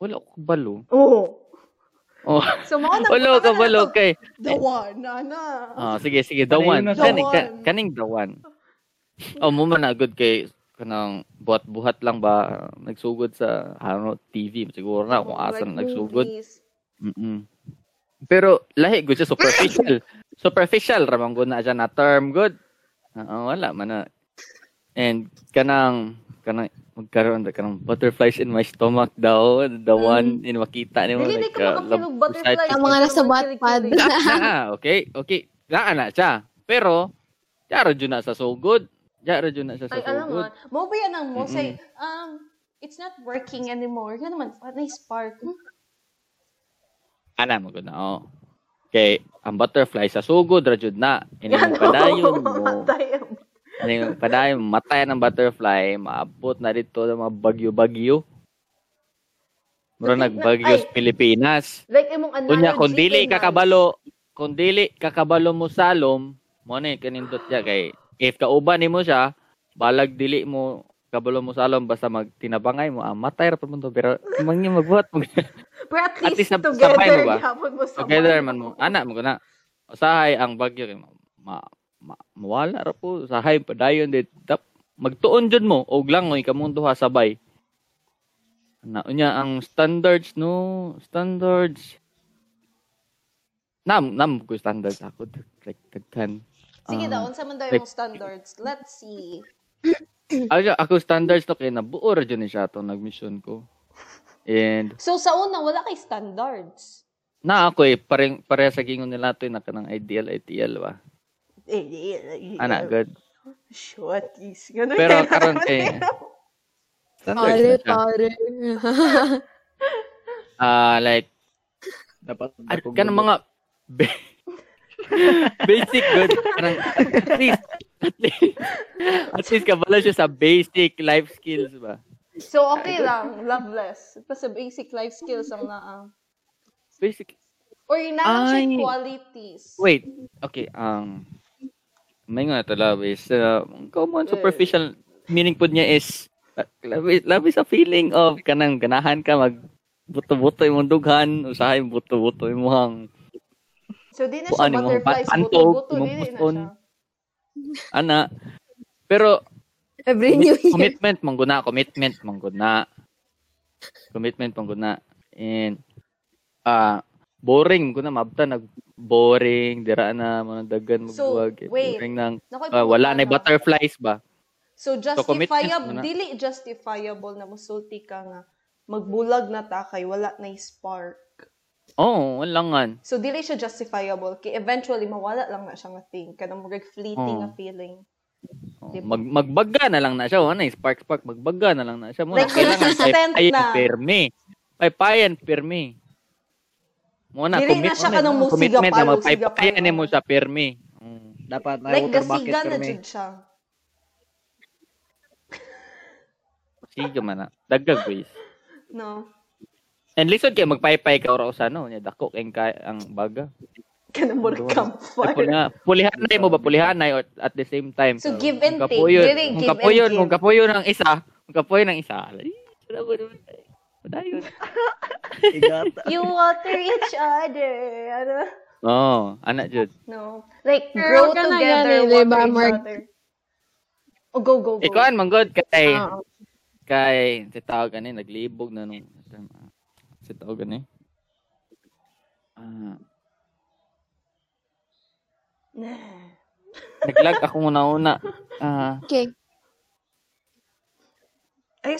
wala ko balo Oh. Oh So mao na wala ka balo kay The one ana. Ah, sige, sige, the one. sa- Kaning, ka, The one. kaning the one. Oh, mo man na good kay kanang buhat-buhat lang ba nagsugod sa ano TV siguro na kung Oh, asa like na nagsugod. Mm. Pero lahi gud siya superficial. superficial ra man gud na siya na term good. Oo, wala man na. And kanang kanang magkaroon na kanang butterflies in my stomach daw, the one in makita ni mo Dili di like ka uh, og butterflies. Ang mga nasa Wattpad. na, okay, okay. Naa na siya. Pero, Jaro dyan na sa so good. Jaro dyan na siya sa Ay, so alam mo, good. mo ba yan ang mo say, um, it's not working anymore. Yan naman, what spark. Hmm? Ana mo good na, oh. Okay, ang butterfly sa so good, ra jud na. Ini Yan, yung padayon oo, mo. Ini yung padayon, matay ng butterfly, maabot na dito ng mga bagyo-bagyo. Mura nagbagyo sa Pilipinas. Like, imong analogy. Kunya, kung dili kakabalo, kung dili kakabalo mo salom, mo ni kanindot siya kay if kauban nimo siya, balag dili mo kabalo mo salom basta magtinabangay mo, ah, matay ra pud to pero mangi magbuhat mo. Pero at At least, least sab- together, sabay mo ba? mo. Together man mo. Ana mo na. Usahay ang bagyo kay ma, ma, ma- mawala ra po usahay padayon dit tap magtuon jud mo og langoy kamong duha sabay. Na unya ang standards no, standards Nam nam ko standards ako like daghan. Sige Ah, daw, unsa man daw yung standards? Let's see. Ako, ako standards to kay nabuo ra jud ni siya to nagmission ko. And So, sa una, wala kay standards. na ako eh pareng pare sa gingon nila to na kanang ideal ideal ba. Ana good. Shorties. Ganun Pero kaya karon eh. Pare, na pare. Ah like Dapat at kanang mga ba- basic good kanang at least at least, at least siya sa basic life skills ba. So, okay lang. Loveless. Basta basic life skills ang naa. Basic Or inaalam siya qualities. Wait, okay, um, may nga ito love is, uh, common superficial meaning po niya is, uh, love is, love is a feeling of kanang ganahan ka mag buto-buto imong dughan, usahay buto-buto imong So, di na siya imong butterflies, buto-buto, dili na siya. ana. Pero Every New Year. commitment mong guna, commitment mong guna. Commitment mong guna. And ah boring ko na mabta nag boring dira na mga daggan So, magbuwag. wait. boring nang Nakoy ah, wala na pumunta butterflies ba? So, justifiable, mo na. dili justifiable na musulti ka nga magbulag na ta kay wala na spark. Oo, oh, walangan. So, dili siya justifiable. Kay eventually, mawala lang na siya nga thing. Kanang murag fleeting Oo. nga feeling. Oh, Diba? mag magbaga na lang na siya, wala spark spark magbaga na lang na siya. Muna Like, kailangan consistent paypayan na. permi. Paypayan permi. Muna Dili na siya kanang musiga commitment na magpaypayan pa. mo sa permi. Mm. Dapat na Like, water bucket gasiga na kami. jud siya. Sige man na. Dagdag guys. No? And lisod kay magpaypay ka ora sa ano, nya dako kay ang baga. Kanang Ay, campfire. pula, pulihan na mo ba pulihan na at the same time. So, give and take. kapuyon- give and kapuyon, give. kung kapuyon ng isa, kung kapuyon ng isa. Ay, Igata. You water each other. Ano? Oh, anak jud. No. Like, Pero grow together, gani, work diba, for each Mark? other. Oh, go, go, go. Ikaw man good kay Oo. kay si tao gani naglibog na nung si tao gani. Ah, naglag ako muna una. Ah, Okay. Ay,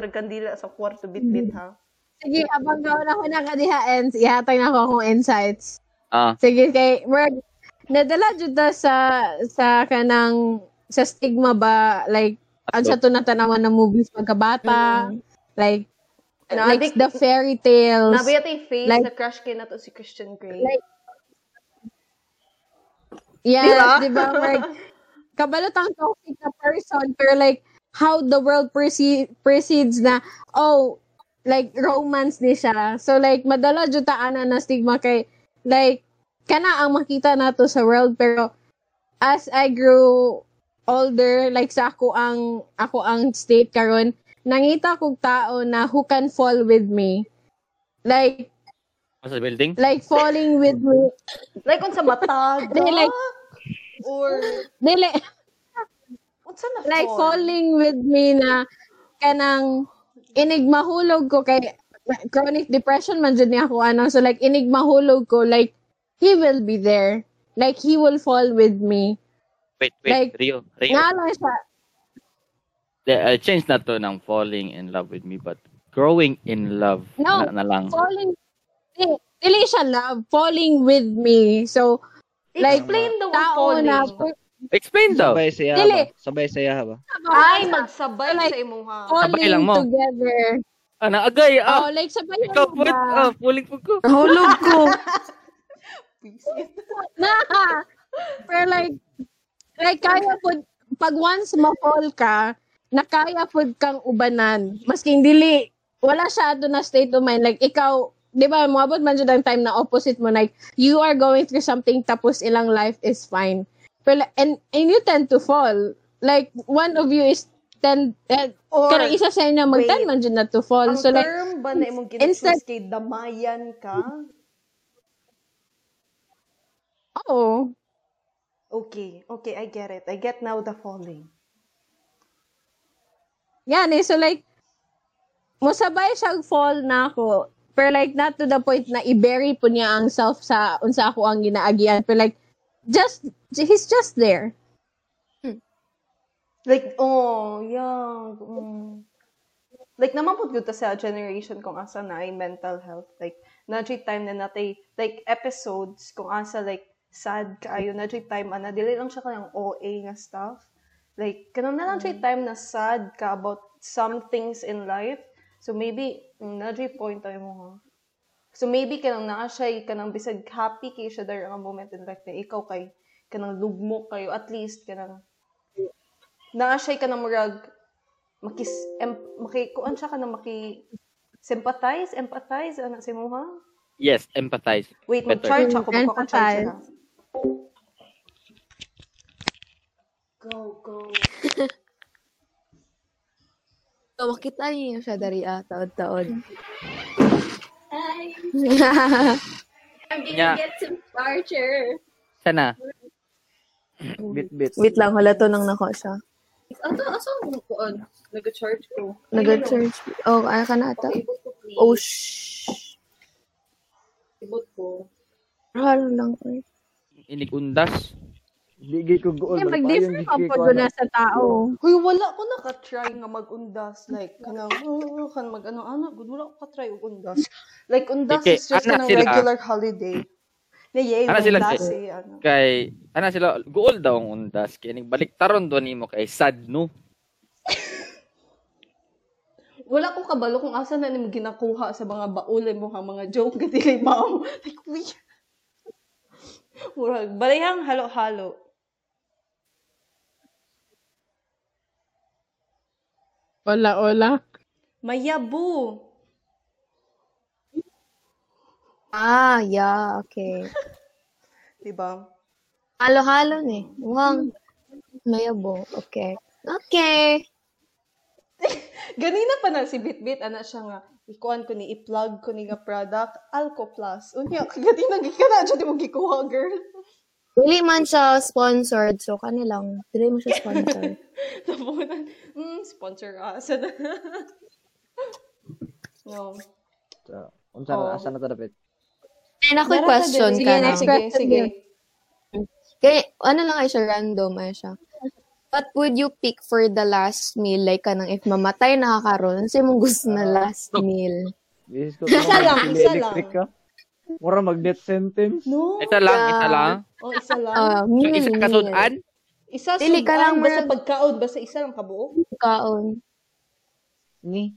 na kandila sa kwarto bit-bit, ha? Sige, habang gawin ako na kadihaen, ihatag na ako akong insights. ah, Sige, kay Merg, nadala jud ta sa sa kanang sa stigma ba like ang sa to natanawan ng movies pagkabata like Ano, like the fairy tales Nabiyat yung face Like- na crush kay na to si Christian Grey. Like, yes Diba? di ba Merg kabalot ang toxic na person pero like how the world proceed, proceeds na oh like romance ni siya so like madala jud ta ana na stigma kay like kana ang makita nato sa world pero as I grew older like sa ako ang ako ang state karon nangita kog tao na who can fall with me like sa building? like falling with me Like, unsa matag? Di, like- Or, dili unsa na like fall? falling with me na kanang inig mahulog ko kay chronic depression man jud ni ako ano so like inig mahulog ko like he will be there like he will fall with me Wait, wait, Like, Rio, Rio. nga lang siya The- uh, change na to ng falling in love with me but growing in love No, na, na lang. falling di, dili siya love falling with me so like Explain the word falling. na Explain daw. Sabay saya ba? Sabay saya ba? Ay, magsabay Like, sa imuha. falling lang mo. together Ah, naagay. Ah, oh like sabay ikaw mo po. Ah, falling po ko. Nahulog ko. na pero like like kaya po pag once ma-fall ka nakaya po kang ubanan maski dili wala siya ato na state of mind like ikaw di ba moabot man jud ang time na opposite mo like you are going through something tapos ilang life is fine pero and and you tend to fall like one of you is tend uh, Or, kanang isa sa inyo mag-tend man na to fall ang so like term ba na imong instead- gina-choose kay damayan ka? oh Okay, okay, I get it. I get now the falling. Yan eh. So like, musabay siyang fall na ako. Pero like, not to the point na i-bury po niya ang self sa unsa ako ang ginaagian. Pero like, just, he's just there. Like, oh, yeah. Mm. Like, naman po good sa generation kung asa na ay mental health. Like, na time na natay, like, episodes kung asa, like, sad kaayo na time ana dili lang siya kanang OA nga stuff like kanang na lang time na sad ka about some things in life so maybe mm, na point tayo mo ha so maybe kanang naa siya kanang bisag happy kay siya there ang moment in life na ikaw kay kanang lugmo kayo at least kanang naa siya kanang murag makis em, maki kuan siya kanang maki sympathize empathize ana sa mo ha Yes, empathize. Wait, Better. mag-charge ako. Magkaka-charge Empathize. na. Go, go. So, makita niyo siya dari ah, taod-taod. I'm gonna Yeah. get some charger. Sana. Bit bit. Wait lang, wala to nang nako siya. Ato, asa mo ko on? Nag-charge ko. Nag-charge. Oh, kaya ka na ata. Oh, shh. Ibot ko. Halo lang. eh. Inig undas. Di gay ko gool. Eh, mag-differ pa po doon na sa tao. Uy, wala ko naka-try nga mag-undas. Like, kanang, uh, kan mag-ano-ano. Good, wala ko ka-try og undas. Like, undas Okay, is just sila. regular holiday. Na yay, Ana sila, undas sis. eh. Ano. Kay, ana sila, gool daw ang undas. Kaya balik taron doon nimo kay sad no. Wala ko kabalo kung asa na nimo ginakuha sa mga baulin mo ang mga joke dili mao. Like, uy. Murag, balayang halo-halo. Wala, wala. Mayabu. Ah, yeah, okay. Diba? Halo-halo ni. Wang. Mayabo. Okay. Okay. Ganina pa na si Bitbit, ana siya nga, ikuan ko ni, i-plug ko ni nga product, Alco Plus. Unya, ganina, gikana, dyan di mo gikuha, girl. Dili man siya sponsored, so kanilang, dili mo siya sponsored. Tapunan, mm, sponsor us. no. So, unsa na asa na to dapat? Ay, na Meron ka question ka Sige, na. sige, sige. Kaya, ano lang ay siya, random ay siya. What would you pick for the last meal? Like, kanang if mamatay na ka karon, ano sa'yo mong gusto na last meal? Isa lang, isa lang. Mura mag-death sentence. No. Isa lang, isa lang. Oh, isa lang. Ah, So, meal, isa meal. kasudan. isa dili ka lang, basta Merl. pagkaon, basta isa lang kabuo. Kaon. Ni.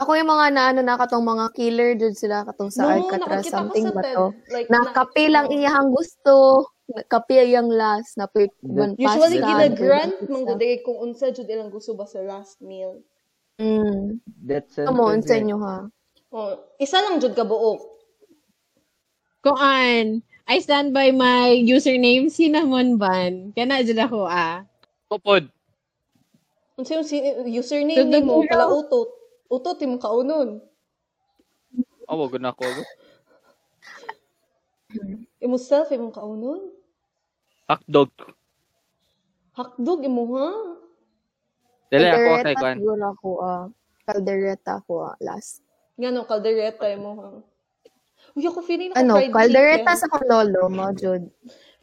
Ako yung mga naano na katong mga killer dun sila katong sa Alcatraz nakakita ko something sa ba to? Like, Na kape lang iyahang gusto. Kape yung last na pwede man Usually, gina-grant mong guday kung unsa jud ilang gusto ba sa last meal. Mm. Death sentence. Come on, sa eh. inyo ha. Oh, isa lang jud kabuo. Kuan, I stand by my username, Cinnamon Bun. Kaya na dyan ako, ah. Kupod. Unsa yung si- username nimo mo. pala utot. Utot imong kaunon. Oh, wag na ako. Imo self imong kaunon. Hotdog. Hakdog imo ha. Dili ako Caldereta kay Kwan. siguro ako ah. Caldereta ako ah, last. Ngano kaldereta imo ha. Uy, ako feeling ako Ano, fried caldereta chicken. sa kong lolo mo, Jud.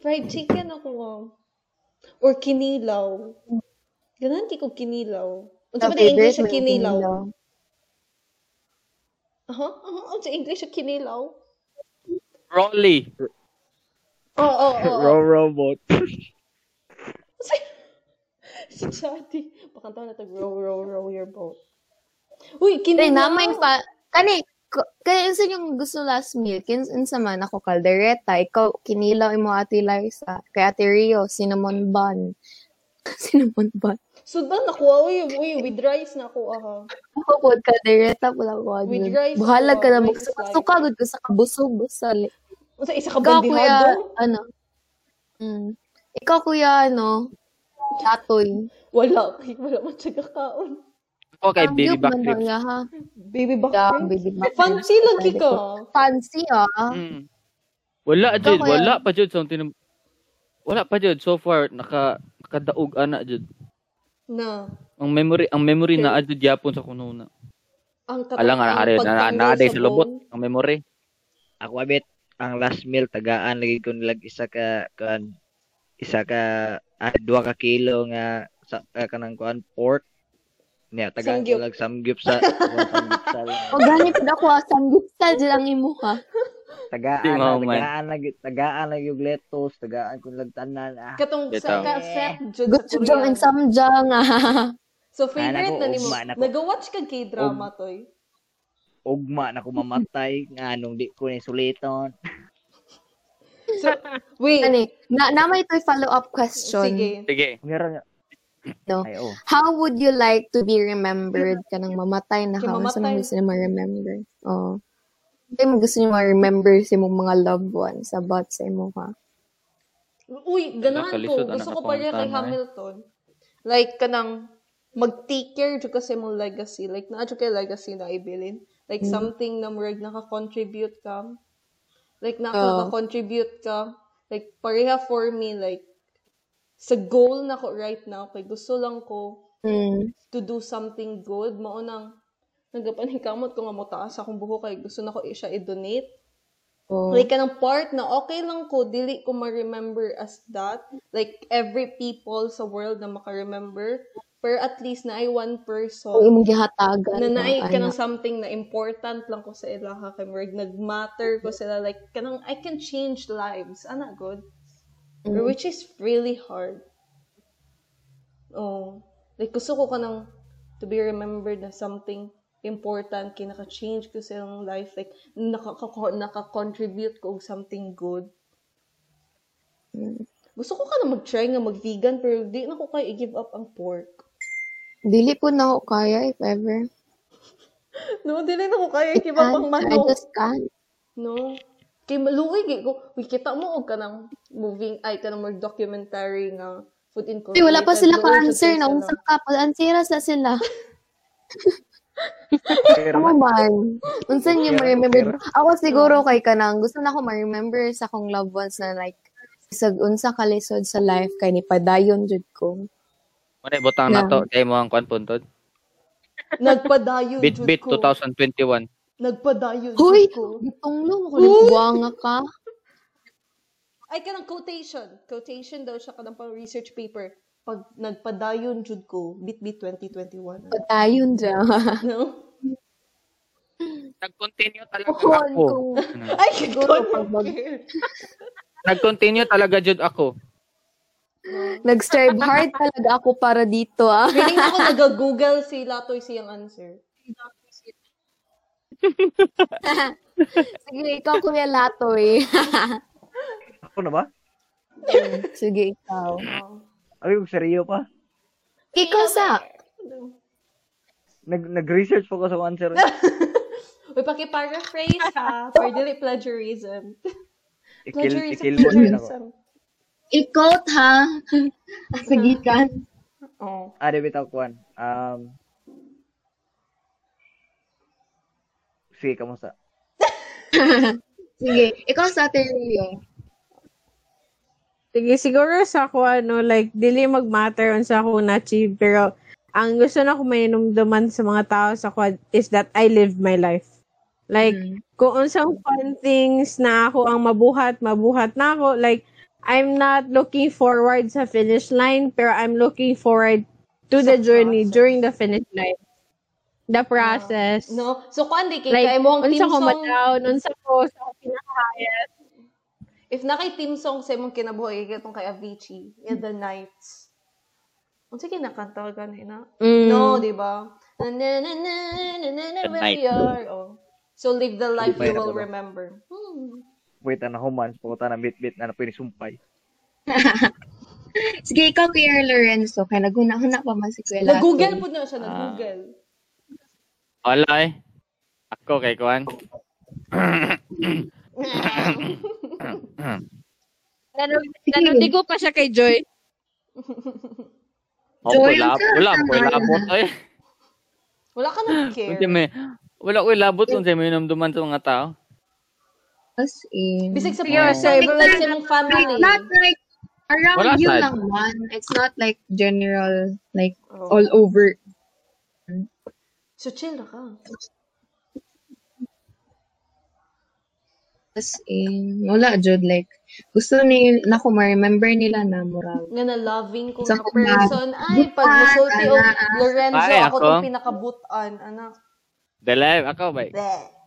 Fried chicken ako ha. Or kinilaw. Ganan ki ko kinilaw. Unsa Sa ba na English sa mo yung kinilaw? kinilaw. Aha, aha, unsa English sa kinilaw? Rolly. Oo, oo, oo. Row robot. Si Chatty. Pakanta na tag row, row, row your boat. Uy, kinilaw. namay pa, kani, kaya isa yung gusto last meal, kin unsa man ako caldereta, ikaw kinilaw imo ati Liza, kay ate Rio, cinnamon bun. cinnamon bun. Sudan ako, uy, uy, with rice na ako, aha. Ako po, caldereta pula ko. With rice, Bahala ka na rice is magsuka gud ko sa kabusog sa Unsa isa ka bandihado? ano? Mm. Ikaw kuya, ano? Chatoy. Wala, wala man siya kakaon. Ako kay Ang baby back ribs. niya, ha? Baby back Yeah, ribs? baby back Fancy ribs. lagi ka. Fancy, ah. Mm. Wala jud, wala pa jud sa tinum Wala pa jud so far naka nakadaog ana jud. Na. Ang memory, ang memory na adjud yapon sa kuno na. Ang katang Ala nga ang ari na pagtanggal na sa sa lubot ang memory. Ako abit ang last meal tagaan lagi ko nilag isa ka kan isa ka ah, duha ka kilo nga sa uh, kanang kuan pork. Niya tagaan ko Samgyup. lag samgyup sa samgyup sa O ganit na ako, ah. Samgupsal dyan ang imo, ha? tagaan Di na, tagaan lagi tagaan lagi yung lettuce tagaan ko lag tanan ah. Katong sa ka set jud sa dyan ang Korean. samjang, ah. So favorite na nimo. Nag-watch ka K-drama toy. Ugma na ko mamatay nga nung di ko ni suliton. So wait, Ani, na, na may ito'y follow-up question. sige. Sige. Meron nga. No. Ay oh. How would you like to be remembered ka nang mamatay na ka? Ano sa mamatay. gusto niyo ma-remember? Oo. Ano mo gusto niyo ma-remember sa imong mga loved ones about sa imo ka? Uy, ganahan ko. Gusto ko ako pa ang rin kay eh. Hamilton. Like, kanang mag-take care jud kasi mong legacy. Like, naa jud kay legacy na ibilin. Like, Mm. something na murag naka-contribute ka. Like, naka-contribute ka. Like, pareha for me, like, sa goal na ko right now, kay gusto lang ko Mm. to do something good. Maunang, nagapaningkamot ko nga mo taas akong buho kay gusto na ko siya i-donate. Oh. Like, kanang part na okay lang ko, dili ko ma-remember as that. Like, every people sa world na maka-remember. Pero at least na ay one person imong gihatagan. na naay ka, kanang ana. something na important lang ko sa ilaha kay Murag nag-matter ko sila like kanang I can change lives ana good Mm. which is really hard oh like gusto ko kanang to be remembered na something important kay naka-change ko sa ilang life like nakaka naka-contribute ko og something good Mm. gusto ko ka na mag-try nga mag-vegan pero di na ko kay i-give up ang pork Dili po na ako kaya, if ever. no dili na ko kaya i-give up ang Can't. I manok just can't. No. Kay maluoy gay ko. Uy, kita mo og kanang moving ay kanang more documentary nga Food Uy, Incorporated. wala pa sila Doon ka-answer sa na. Unsa ka pa. Ansiras na sila. Pero Ano man? Unsa niyo ma-remember? Ako siguro kay kanang gusto na ako ma-remember sa akong loved ones na like sa unsa ka lisod sa life kay ni padayon jud ko. Ano butang na to kay mo ang kwan puntod. Nagpadayon, Bit Jud bit ko. 2021. Nagpadayon, Hoy, Jud ko. ako nagbuwanga ka. Ay, kanang quotation. Quotation daw siya kanang pang research paper. Pag nagpadayon, Jud ko, bit-bit 2021. Padayon dyan. No? Nag-continue talaga Kuhon ako. ko. Ay, Siguro pag mag-. Nag-continue talaga jud ako. Nag-strive hard talaga ako para dito ah. Feeling ako nag-google si Latoy siyang answer. Sige, ikaw kuya Latoy. Ako na ba? Sige, ikaw. Ay, kung seryo pa. Ikaw sa. Nag nag-research po ko sa answer. Uy, paki-paraphrase ha, for dili plagiarism. Ikil, Plagiarism, ikil mo din ako. plagiarism. Ikaw ha. Sige ka. Oh. Ah, di bitaw kuan. Um, sige, kamusta? Sige, ikaw sa Terrio. Sige, siguro sa ako, ano, like, dili mag-matter unsa ako na-achieve, pero ang gusto na ko mainumduman sa mga tao sa quad is that I live my life. Like, Mm. kung unsang fun things na ako ang mabuhat, mabuhat na ako, like, I'm not looking forward sa finish line, pero I'm looking forward to Sa the journey during the finish line. The process. No? So, kung di kay Like, kay mo ang team ko song, ma-down, unsa ko sa ako pinaka-highest. if na kay team song sa imong kinabuhi, katong kay Avicii, in the nights. Unsa kinakanta ka na? Mm. No, di ba? Na na na na na na na where we are. Oh. So, live the life you will remember. Hmm. Wait, ano, humans, puta na bit-bit na na pwede sumpay. Sige, ikaw kuya Lorenzo. Kaya naguna-huna pa man si kuya Latoy. Nag-google po na Ah. siya, nag-google. Wala eh. Ako kay kwan. Nanundigo pa siya kay Joy. Oh, Joy, wala, wala, wala labot eh. Wala ka nag-care. Unsa may wala ko labot unsa may namduman sa mga tao. As in. Bisig sa Yeah, person, so, like sa Like, family. not like around Wala you sad. lang man. It's not like general, like Oh. all over. So, chill na ka. As in, wala jud like gusto ni nako ma-remember nila na moral. Nga na loving ko kumad. person. Ay, pag musulti o ana. Lorenzo, Ay, ako ako? itong pinakabutan. Anak. Dali, ako ba? Bleh.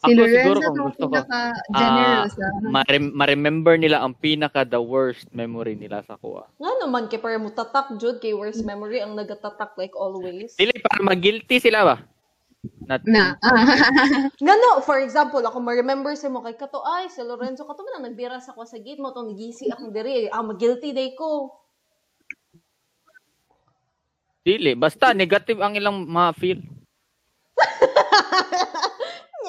Si Ako Lorenzo siguro kung gusto ko, pinaka generous ah. Ma-rem- ma-remember nila ang pinaka the worst memory nila sa kuha. Nga naman, kay para mo tatak, Jud, kay worst memory, ang nagatatak like always. Dili para mag-guilty sila ba? Not, na. Nga no, for example, ako ma-remember sa mo kay Kato, ay, si Lorenzo, Kato man ang nagbira sa ko sa gate mo, itong nagisi akong diri, ah, mag-guilty day ko. Dili, basta negative ang ilang ma-feel.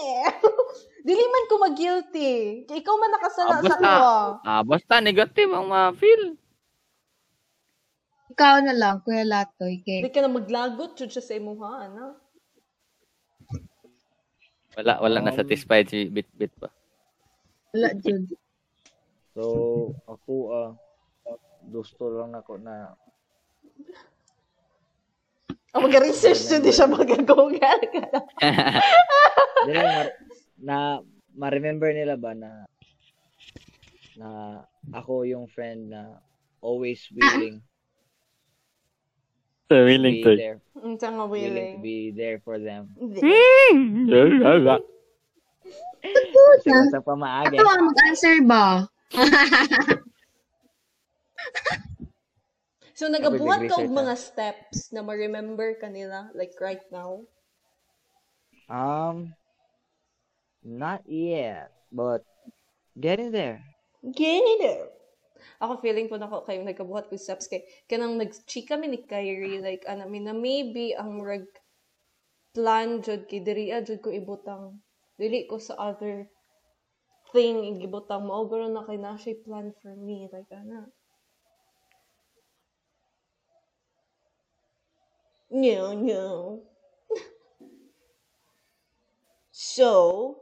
Dili man ko mag-guilty. Ikaw man nakasala Ah, sa basta, ko. ah, basta negative ang ma-feel. Ikaw na lang, Kuya Latoy. Di Kay, ka na maglagot, siya sa imong ha, ana. Wala, wala na Um, satisfied si Bit-Bit pa. wala jud. So, ako, ah, gusto lang ako na Ang mag-research Jud, di siya mag-google. Di lang, ma- na ma-remember nila ba na na ako yung friend na always willing to willing be there tanga willing to willing. be there for them kasi sa pamaagi Ato ang mag-answer ba? So, nagabuhat ka og mga steps na ma-remember ka nila, like right now? um not yet but getting there. Gini there. Ako feeling ko na ko kayo nagkabuhat ko steps kay kanang nag-chika mi ni Kyrie like ana mi na maybe ang reg plan jud kay diri jud ko ibutang. Dili ko sa other thing igibutang mao garo na kay na plan for me like ana No, no. so,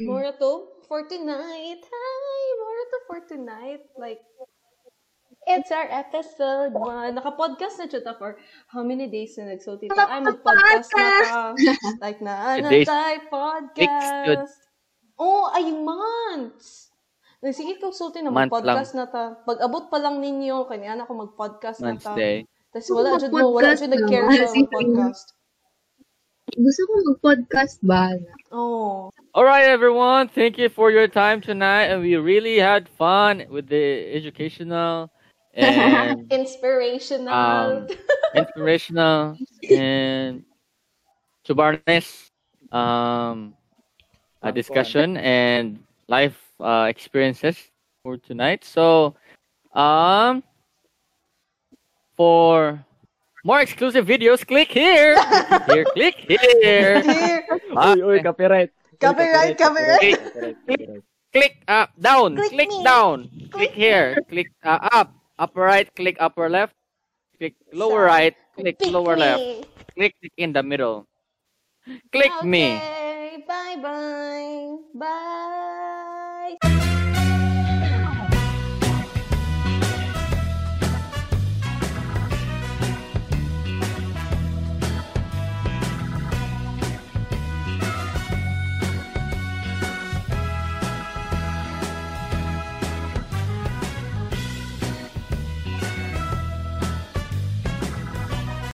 Mora to for tonight. Hi, Mora to for tonight. Like, it's our episode one. Naka-podcast na siya for how many days na nagsulti? Ay, mag-podcast na ta. Like, na, tayo podcast. Oh, ay, months. Sige, ikaw sulti na Months mag-podcast na ta. Pag abot pa lang ninyo, kanya na ako mag-podcast na ta. Wednesday. Tapos wala dyan mo, wala Mag-podcast dyan nag-care naman. sa mga podcast. Gusto ko mag-podcast ba? Oh. All right, everyone. Thank you for your time tonight, and we really had fun with the educational and Inspirational. um, inspirational and Subarnes um, a discussion and life uh, experiences for tonight. So, um, for more exclusive videos, click here. here, click here. Here. Uy, uy, copyright. Copyright, copyright. copyright, copyright. click up, down, Click click, down, click here, click uh, up, upper right, click upper left, click lower Side. right, click Pick lower me. left, click in the middle. Click me. Bye-bye. Bye.